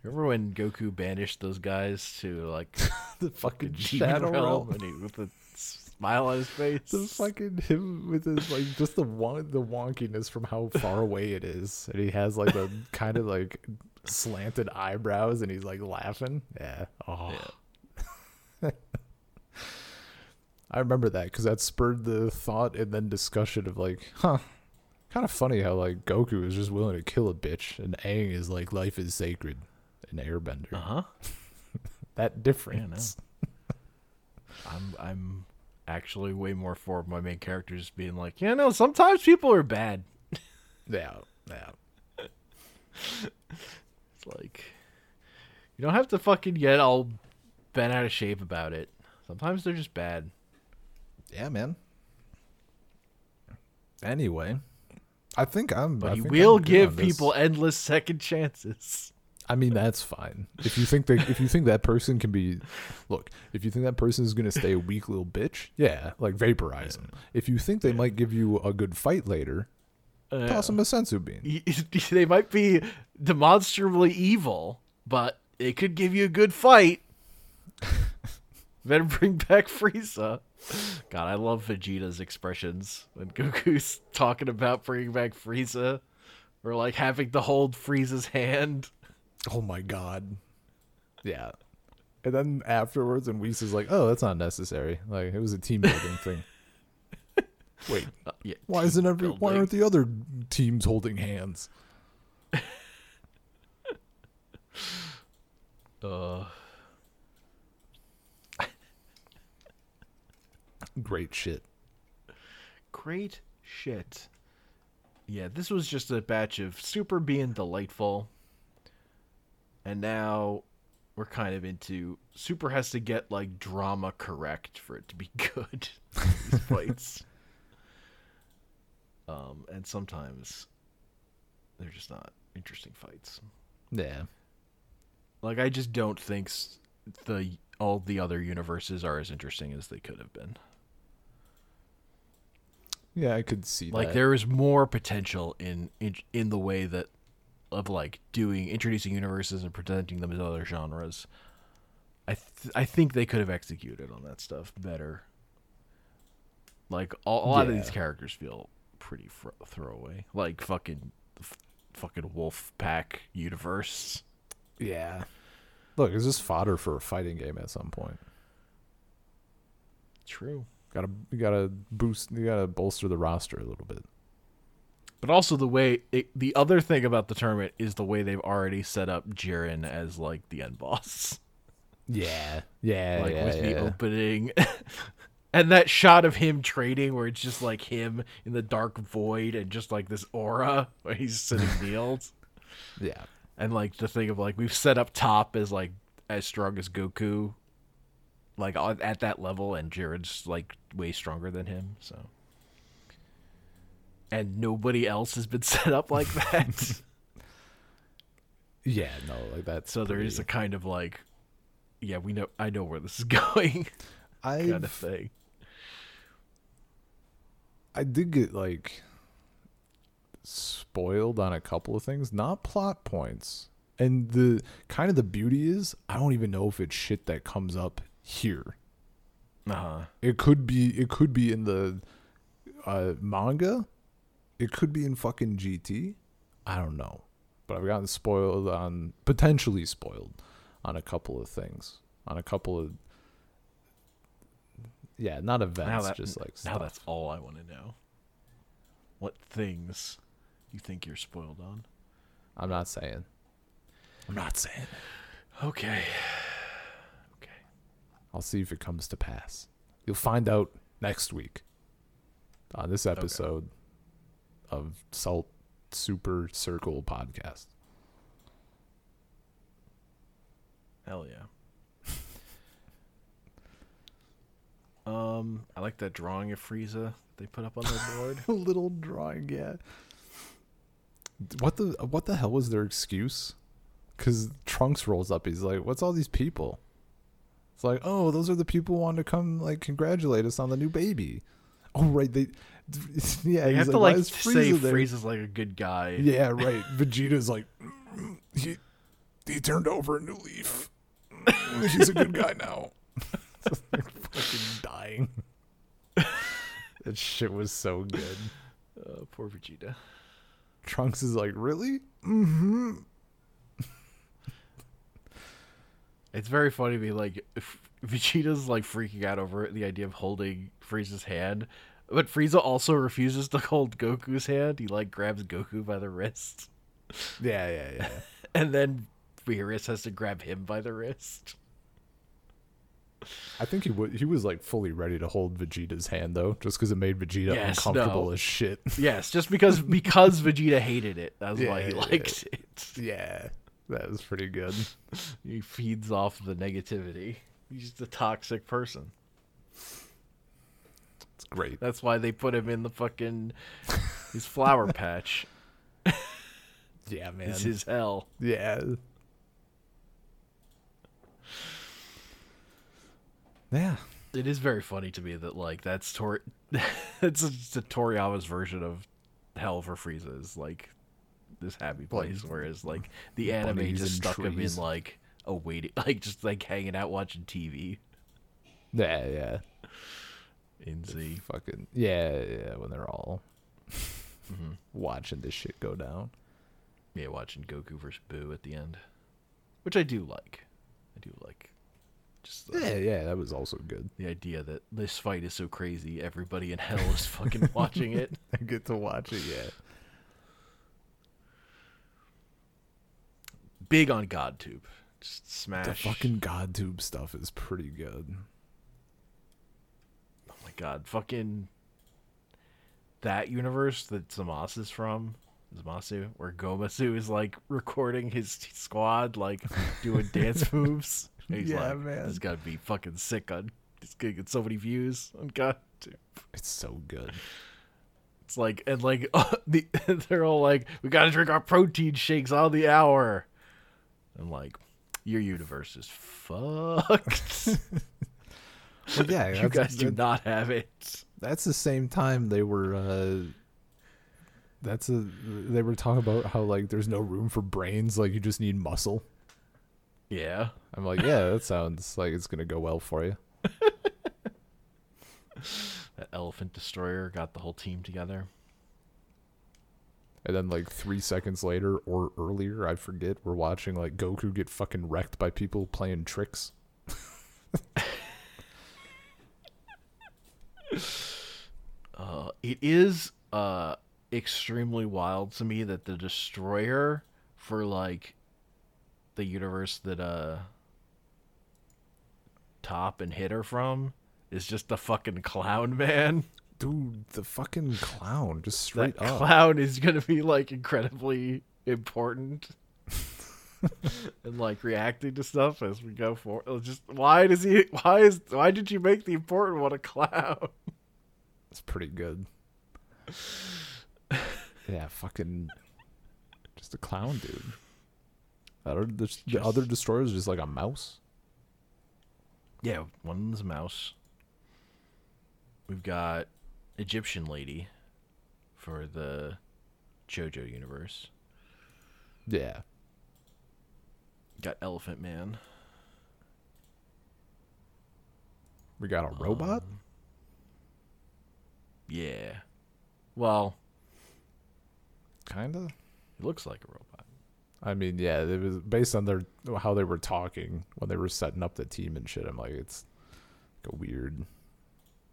Remember when Goku banished those guys to like *laughs* the fucking shadow realm and he, with a smile on his face? The fucking him with his like just the won- the wonkiness from how far away it is, and he has like the kind of like slanted eyebrows, and he's like laughing. Yeah. Oh. I remember that because that spurred the thought and then discussion of like, huh, kind of funny how like Goku is just willing to kill a bitch, and Aang is like life is sacred, an Airbender. Uh huh. *laughs* That difference. I'm I'm actually way more for my main characters being like, yeah, no, sometimes people are bad. *laughs* Yeah, yeah. *laughs* It's like you don't have to fucking get all bent out of shape about it. Sometimes they're just bad. Yeah, man. Anyway, I think I'm. But I he will I'm give people endless second chances. I mean, that's fine. If you think that if you think that person can be, look, if you think that person is gonna stay a weak little bitch, yeah, like vaporize them. If you think they might give you a good fight later, Uh, toss them a senzu bean. *laughs* they might be demonstrably evil, but they could give you a good fight. *laughs* Better bring back Frieza. God, I love Vegeta's expressions when Goku's talking about bringing back Frieza, or like having to hold Frieza's hand. Oh my god. Yeah. And then afterwards, and Whis is like, "Oh, that's not necessary. Like it was a team building thing." *laughs* Wait, Uh, yeah, why isn't every? Why aren't the other teams holding hands? *laughs* Uh, Great shit. great shit. Yeah, this was just a batch of super being delightful. And now we're kind of into super has to get like drama correct for it to be *laughs* good. these fights. *laughs* Um, and sometimes they're just not interesting fights. Yeah. Like I just don't think the all the other universes are as interesting as they could have been. Yeah, I could see like that. there is more potential in, in in the way that of like doing introducing universes and presenting them as other genres i th- i think they could have executed on that stuff better like a, a lot of these characters feel pretty fr- throwaway like fucking f- fucking wolf pack universe Yeah. Look, it's just fodder for a fighting game at some point. true Gotta you gotta boost you gotta bolster the roster a little bit. but also the way it, the other thing about the tournament is the way they've already set up Jiren as like the end boss Yeah. *laughs* Yeah. like yeah, with the opening *laughs* and that shot of him trading where it's just like him in the dark void and just like this aura where he's sitting *laughs* kneeled Yeah. and like the thing of like we've set up top as like as strong as goku like at that level and Jiren's like way stronger than him so and nobody else has been *laughs* set up like that *laughs* Yeah, no, like that. so there is a kind of like yeah we know i know where this is *laughs* going I kind of thing I did get like spoiled on a couple of things, not plot points. And the kind of the beauty is I don't even know if it's shit that comes up here. uh-huh It could be it could be in the uh, manga. It could be in fucking GT. I don't know. But I've gotten spoiled on potentially spoiled on a couple of things. On a couple of yeah, not events, that, just like now stuff. that's all I want to know. What things you think you're spoiled on? I'm not saying. I'm not saying. *sighs* Okay. I'll see if it comes to pass. You'll find out next week on this episode of Salt Super Circle podcast. Hell yeah. *laughs* um, I like that drawing of Frieza they put up on their board. A *laughs* little drawing, yeah. What the what the hell was their excuse? Because Trunks rolls up. He's like, "What's all these people?" It's like, "Oh, those are the people who wanted to come like congratulate us on the new baby." Oh, right. They, *laughs* yeah. You have to like is say Frieza there?" Frieza's like a good guy. Yeah, right. *laughs* Vegeta's like, "Mm, he, he turned over a new leaf. Mm, He's a good guy *laughs* now. fucking dying. that shit was so good. Uh, poor Vegeta. Trunks is like, really? Mm-hmm. It's very funny to me, like if Vegeta's like freaking out over the idea of holding Frieza's hand, but Frieza also refuses to hold Goku's hand. He like grabs Goku by the wrist, Yeah, yeah, yeah. *laughs* and then Beerus has to grab him by the wrist. I think he would. He was like fully ready to hold Vegeta's hand though, just because it made Vegeta Yes, uncomfortable no. as shit. Yes, just because because *laughs* Vegeta hated it. That's why Yeah, he yeah, liked it. yeah, that was pretty good. *laughs* He feeds off the negativity. He's just a toxic person. It's great. That's why they put him in the fucking his flower *laughs* patch. Yeah, man. It's his hell. Yeah. Yeah. It is very funny to me that like that's Tor it's *laughs* just a Toriyama's version of hell for Frieza is like this happy place, whereas like the anime just stuck him in like a waiting *laughs* like just like hanging out watching TV Yeah, yeah. in Z. Fucking yeah, yeah. When they're all Mhm. watching this shit go down. Yeah, watching Goku versus Boo at the end, which I do like. I do like. Just the, Yeah, yeah. That was also good. the idea that this fight is so crazy, everybody in hell is fucking *laughs* watching it. *laughs* I get to watch it. Yeah. Big on GodTube. Just smash. The fucking GodTube stuff is pretty good. Oh my god, fucking that universe that Zamasu is from, Zamasu, where Gowasu is like recording his squad, like doing *laughs* dance moves. He's Yeah, like, man. This is gotta be fucking sick on. It's gonna get so many views on God. It's so good. It's like and like *laughs* the *laughs* they're all like, we gotta drink our protein shakes on the hour. I'm like, your universe is fucked. *laughs* Well, yeah, *laughs* you guys do not have it. that's the same time they were uh that's a they were talking about how like there's no room for brains like you just need muscle Yeah. i'm like yeah that sounds like it's gonna go well for you *laughs* That elephant destroyer got the whole team together. And then like three seconds later or earlier i forget we're watching like goku get fucking wrecked by people playing tricks Uh, it is uh extremely wild to me that the destroyer for like the universe that uh top and hit her from is just a fucking clown *laughs* man. Dude the fucking clown just That straight up clown is gonna be like incredibly important. *laughs* and like reacting to stuff as we go forward. Uh, just why does he? Why is? Why did you make the important one a clown? it's pretty good yeah fucking just a clown dude the other, the, the other destroyer is just like a mouse Yeah, one's a mouse. We've got Egyptian lady for the JoJo universe. yeah Got Elephant Man. We got a robot? Um, yeah. Well, Kinda. it looks like a robot. I mean, yeah, it was based on their how they were talking when they were setting up the team and shit. I'm like, it's like a weird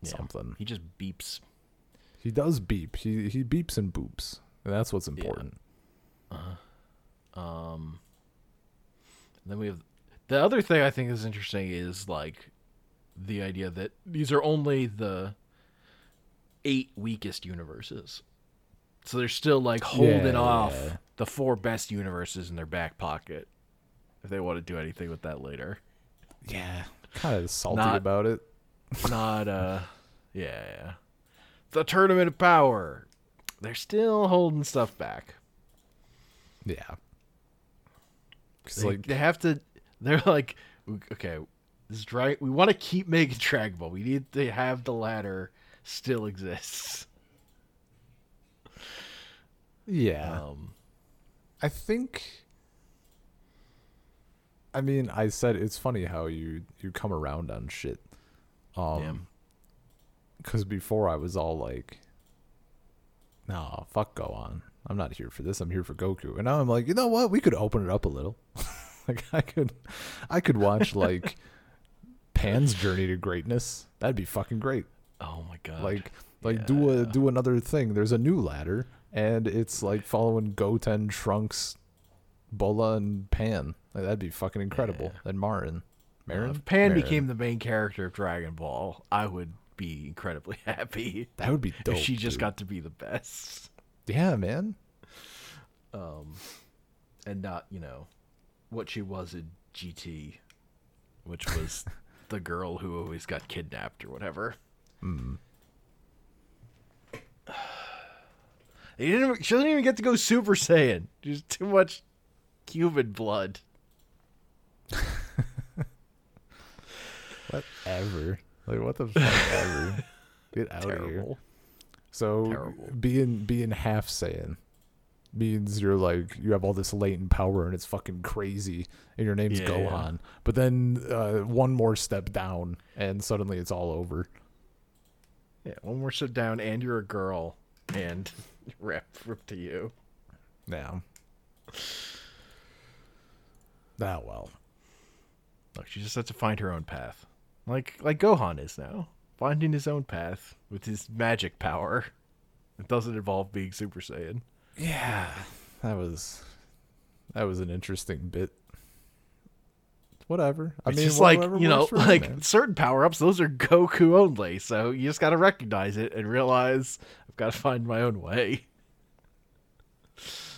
Yeah. something. He just beeps. He does beep. He he beeps and boops, and that's what's important. Um. Then we have the other thing I think is interesting is like the idea that these are only the eight weakest universes. So they're still like holding Yeah. off the four best universes in their back pocket if they want to do anything with that later. Yeah, kind of salty Not- about it. Not *laughs* uh yeah, yeah. The tournament of power. They're still holding stuff back. Yeah, They, like they have to. They're like, okay, this is dra- We want to keep making Dragon Ball. We need to have the ladder still exists. yeah, Um, I think. I mean, I said it's funny how you you come around on shit. Um, yeah. Because before I was all like, "No, fuck, go on. I'm not here for this. I'm here for Goku." And now I'm like, you know what? We could open it up a little. *laughs* like I could, I could watch like *laughs* Pan's journey to greatness. That'd be fucking great. Oh my god. Like, like do a Yeah. do another thing. There's a new ladder, and it's like following Goten, Trunks, Bulla, and Pan. Like, that'd be fucking incredible. Yeah. And Marron, uh, Marron? if Pan Marron. became the main character of Dragon Ball, I would be incredibly *laughs* happy. that would be dope. if she just dude. got to be the best. yeah, man. Um, and not, you know, what she was in GT, which was *laughs* the girl who always got kidnapped or whatever. *sighs* Hmm. Didn't, she doesn't even get to go Super Saiyan. There's too much human blood. *laughs* Whatever. Like what the fuck ever. *laughs* Get out of here. Terrible. So Terrible. being being half Saiyan means you're like you have all this latent power and it's fucking crazy and your name's Yeah. Gohan. But then uh, one more step down and suddenly it's all over. Yeah, one more step down, and you're a girl, and *laughs* rep rip to you. Now. Ah well. Look, she just has to find her own path, like like Gohan is now, finding his own path with his magic power. It doesn't involve being Super Saiyan. Yeah. That was that was an interesting bit. Whatever. I It's mean, just like you know, works for you, like certain power ups, those are Goku only. So you just got to recognize it and realize I've got to find my own way,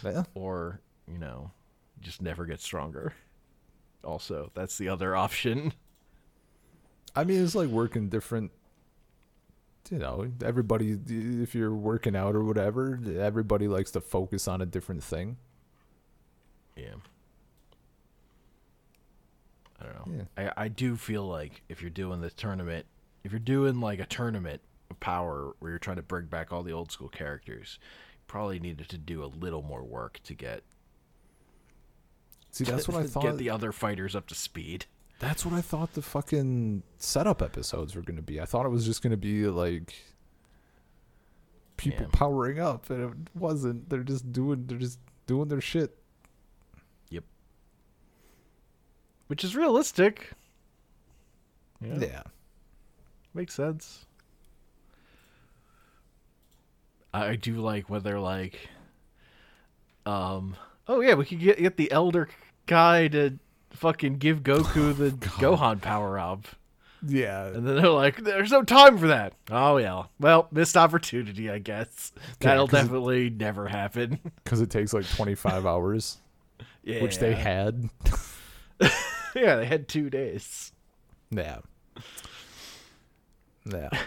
yeah. or you know, just never get stronger. Also, that's the other option. I mean, it's like working different. You know, everybody. If you're working out or whatever, everybody likes to focus on a different thing. Yeah. I don't know. Yeah. I, I do feel like if you're doing the tournament, if you're doing like a tournament of power where you're trying to bring back all the old school characters, you probably needed to do a little more work to get See, that's *laughs* what I thought. get the other fighters up to speed. That's what I thought the fucking setup episodes were going to be. I thought it was just going to be like people Yeah. powering up, and it wasn't. They're just doing. They're just doing their shit. Yep. Which is realistic. Yeah. Yeah. Makes sense. I do like when they're like, um, oh yeah, we could get get the elder guy to fucking give Goku oh, the Gohan power up, Yeah. and then they're like, "There's no time for that." Oh yeah, well, missed opportunity, I guess. That'll it- definitely never happen. *laughs* Because it takes like 25 hours, yeah, which they had. *laughs* yeah, they had two days. Yeah. Yeah. *laughs*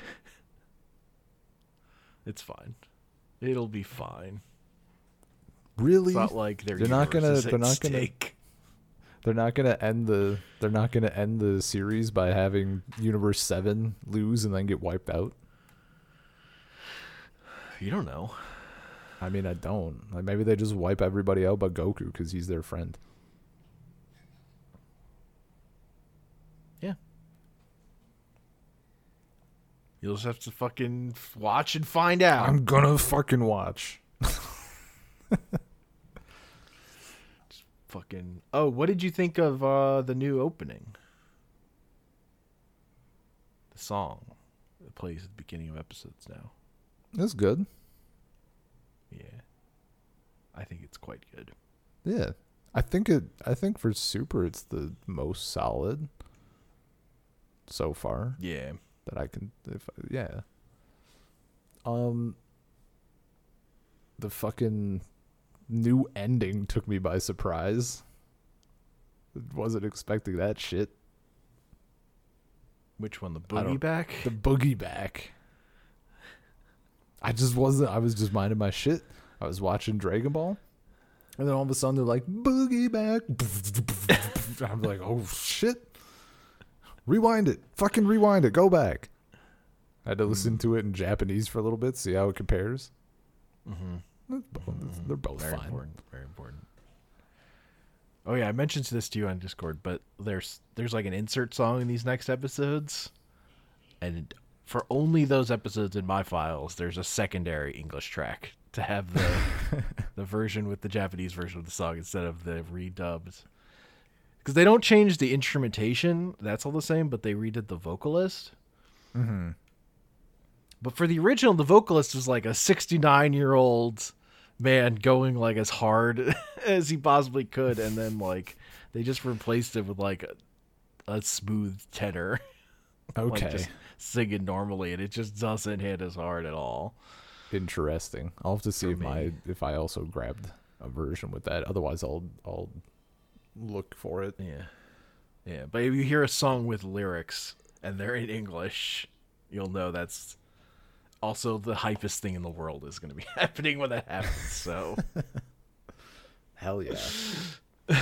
It's fine. It'll be fine. Really? It's not like They're not gonna- they're not gonna-. They're not gonna end the they're not gonna end the series by having Universe Seven lose and then get wiped out. You don't know. I mean, I don't. Like maybe they just wipe everybody out but Goku because he's their friend. Yeah. You'll just have to fucking watch and find out. I'm gonna fucking watch. *laughs* fucking. Oh, what did you think of uh, the new opening? The song that plays at the beginning of episodes now. That's good. Yeah, I think it's quite good. Yeah, I think it. I think for Super, it's the most solid so far Yeah, that I can. If yeah. Um. The fucking new ending took me by surprise. Wasn't expecting that shit. which one? The boogie back? The boogie back. I just wasn't. I was just minding my shit. I was watching Dragon Ball, and then all of a sudden they're like boogie back. *laughs* I'm like, oh shit! Rewind it. Fucking rewind it. Go back. I had to listen to it in Japanese for a little bit, see how it compares. mm-hmm. They're both, they're both very fine. important. Very important. Oh yeah, I mentioned this to you on Discord, but there's there's like an insert song in these next episodes, and for only those episodes in my files, there's a secondary English track to have the *laughs* the version with the Japanese version of the song instead of the redubbed. Because they don't change the instrumentation, that's all the same, but they redid the vocalist. Mm-hmm. But for the original, the vocalist was like a 69 year old man going like as hard *laughs* as he possibly could, and then like they just replaced it with like a, a smooth tenor, *laughs* like Okay. just singing normally, and it just doesn't hit as hard at all. Interesting. I'll have to see if my if I also grabbed a version with that. Otherwise, I'll I'll look for it. Yeah, yeah. But if you hear a song with lyrics and they're in English, you'll know that's also the hypest thing in the world is going to be *laughs* happening when that happens. So. *laughs* Hell yeah. *laughs*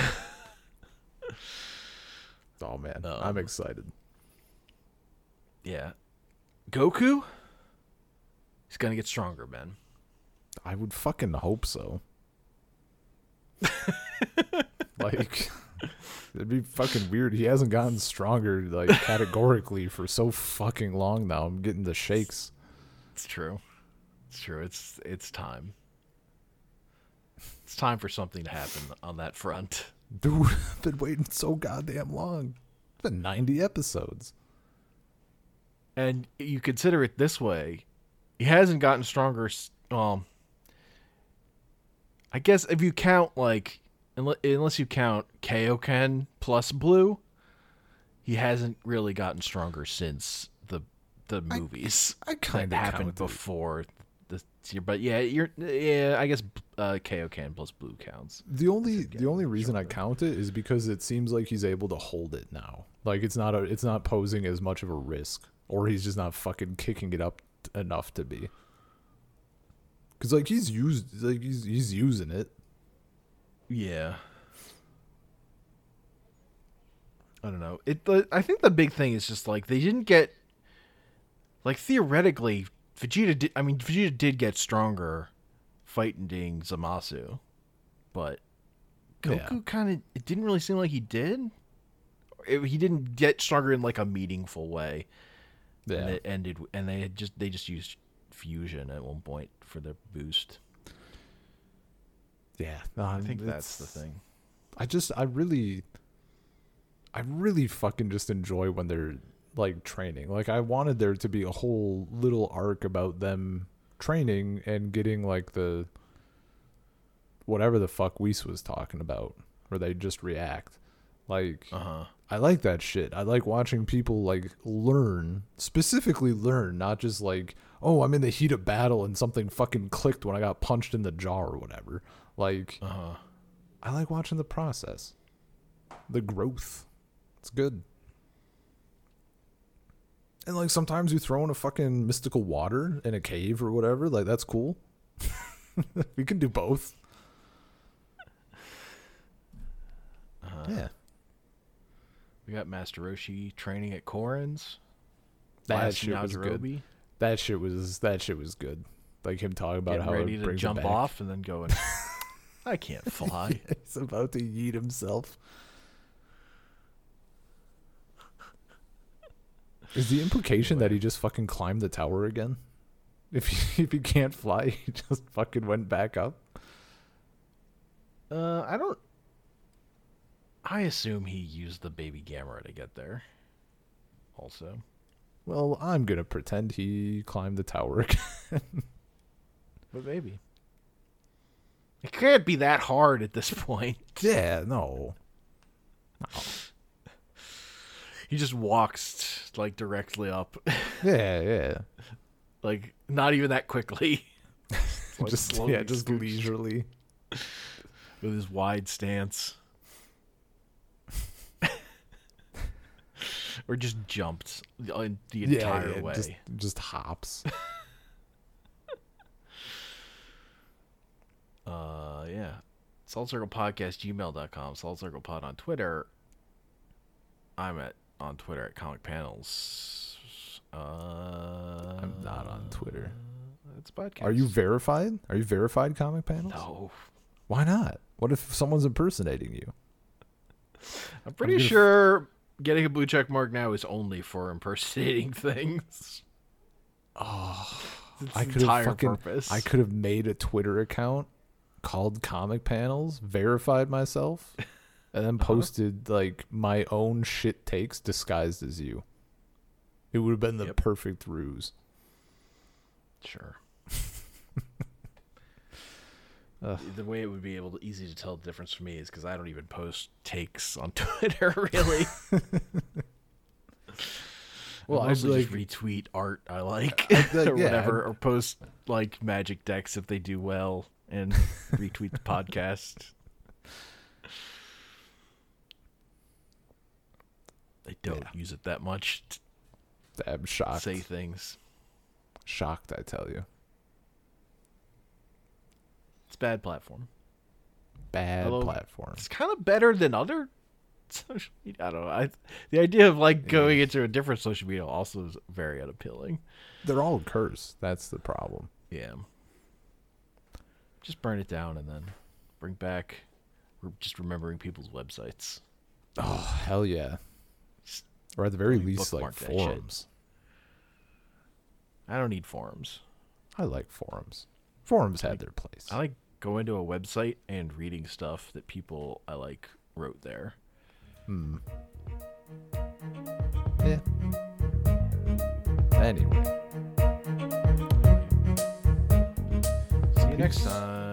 oh man, I'm Um, excited. Yeah. Goku? He's gonna get stronger, man. I would fucking hope so. like it'd be fucking weird. He hasn't gotten stronger like categorically for so fucking long now. I'm getting the shakes. It's true. It's true. It's it's time. It's time for something to happen on that front. Dude, *laughs* I've been waiting so goddamn long. It's been 90 episodes. And you consider it this way, he hasn't gotten stronger. Um, I guess if you count like, unless you count Kaioken plus Blue, he hasn't really gotten stronger since the the I- movies. I kind of happened before this year. But yeah, you're yeah. I guess uh, Kaioken plus Blue counts. The only the only reason I count it is because it seems like he's able to hold it now. Like it's not a it's not posing as much of a risk, or he's just not fucking kicking it up enough to be. Cause like he's used like he's he's using it. Yeah. I don't know. It. The, I think the big thing is just like they didn't get. Like theoretically, Vegeta did. I mean, Vegeta did get stronger, fighting Zamasu, but Yeah. Goku kind of. It didn't really seem like he did. It- he didn't get stronger in like a meaningful way. Yeah. And it ended. And they had just they just used fusion at one point for their boost. yeah. No, I um, think that's the thing. I just I really I really fucking just enjoy when they're like training. Like I wanted there to be a whole little arc about them training and getting like the whatever the fuck Whis was talking about where they just react. Like Uh huh. I like that shit. I like watching people like learn, specifically learn, not just like, oh, I'm in the heat of battle and something fucking clicked when I got punched in the jaw or whatever. Like Uh huh. I like watching the process, the growth. It's good. And like sometimes you throw in a fucking mystical water in a cave or whatever. Like that's cool. *laughs* we can do both. Uh-huh. Yeah, We got Master Roshi training at Korin's. that shit was good. That shit was that shit was good. Like him talking about Getting how ready to jump off and then going, *laughs* I can't fly. *laughs* He's about to yeet himself. Is the implication that he just fucking climbed the tower again? *laughs* If he, if he can't fly, *laughs* he just fucking went back up. uh, I don't. I assume he used the baby Gamera to get there. Also, Well, I'm gonna pretend he climbed the tower *laughs* again. but maybe it can't be that hard at this point. yeah, no. He just walks like directly up, *laughs* Yeah, yeah. like not even that quickly. *laughs* Like, just slowly yeah, just leisurely. with his wide stance. *laughs* or just jumped the, uh, the Yeah, entire yeah, way. just just hops. Uh, yeah. Salt Circle Podcast, gmail.com. Salt Circle Pod on Twitter. I'm at on Twitter at Comic Panels. Uh, I'm not on Twitter. It's a podcast. Are you verified? Are you verified comic panels? No. Why not? What if someone's impersonating you? *laughs* I'm pretty f- sure getting a blue check mark now is only for impersonating *laughs* things. Oh, It's I could have entire fucking purpose. I could have made a Twitter account called Comic Panels, verified myself, and then Uh-huh. posted like my own shit takes disguised as you. It would have been the Yep. perfect ruse. Sure. *laughs* The way it would be able to easy to tell the difference for me is because I don't even post takes on *laughs* Twitter really. *laughs* well, I mostly just retweet art I like like- or yeah, whatever, I'd- or post like magic decks if they do well, and retweet the podcast. They don't Yeah. use it that much to I'm shocked. say things. Shocked, I tell you. It's a bad platform. Bad Although- platform. It's kind of better than other *laughs* social media. I don't know. I, the idea of like going into a different social media also is very unappealing. They're all cursed. That's the problem. Yeah. Just burn it down and then bring back just remembering people's websites. Oh hell yeah! Or at the very least, like bookmark that shit. forums. I don't need forums. I like forums. Forums had their place. I like going to a website and reading stuff that people I like wrote there. Hmm. Yeah. Anyway. See you next time.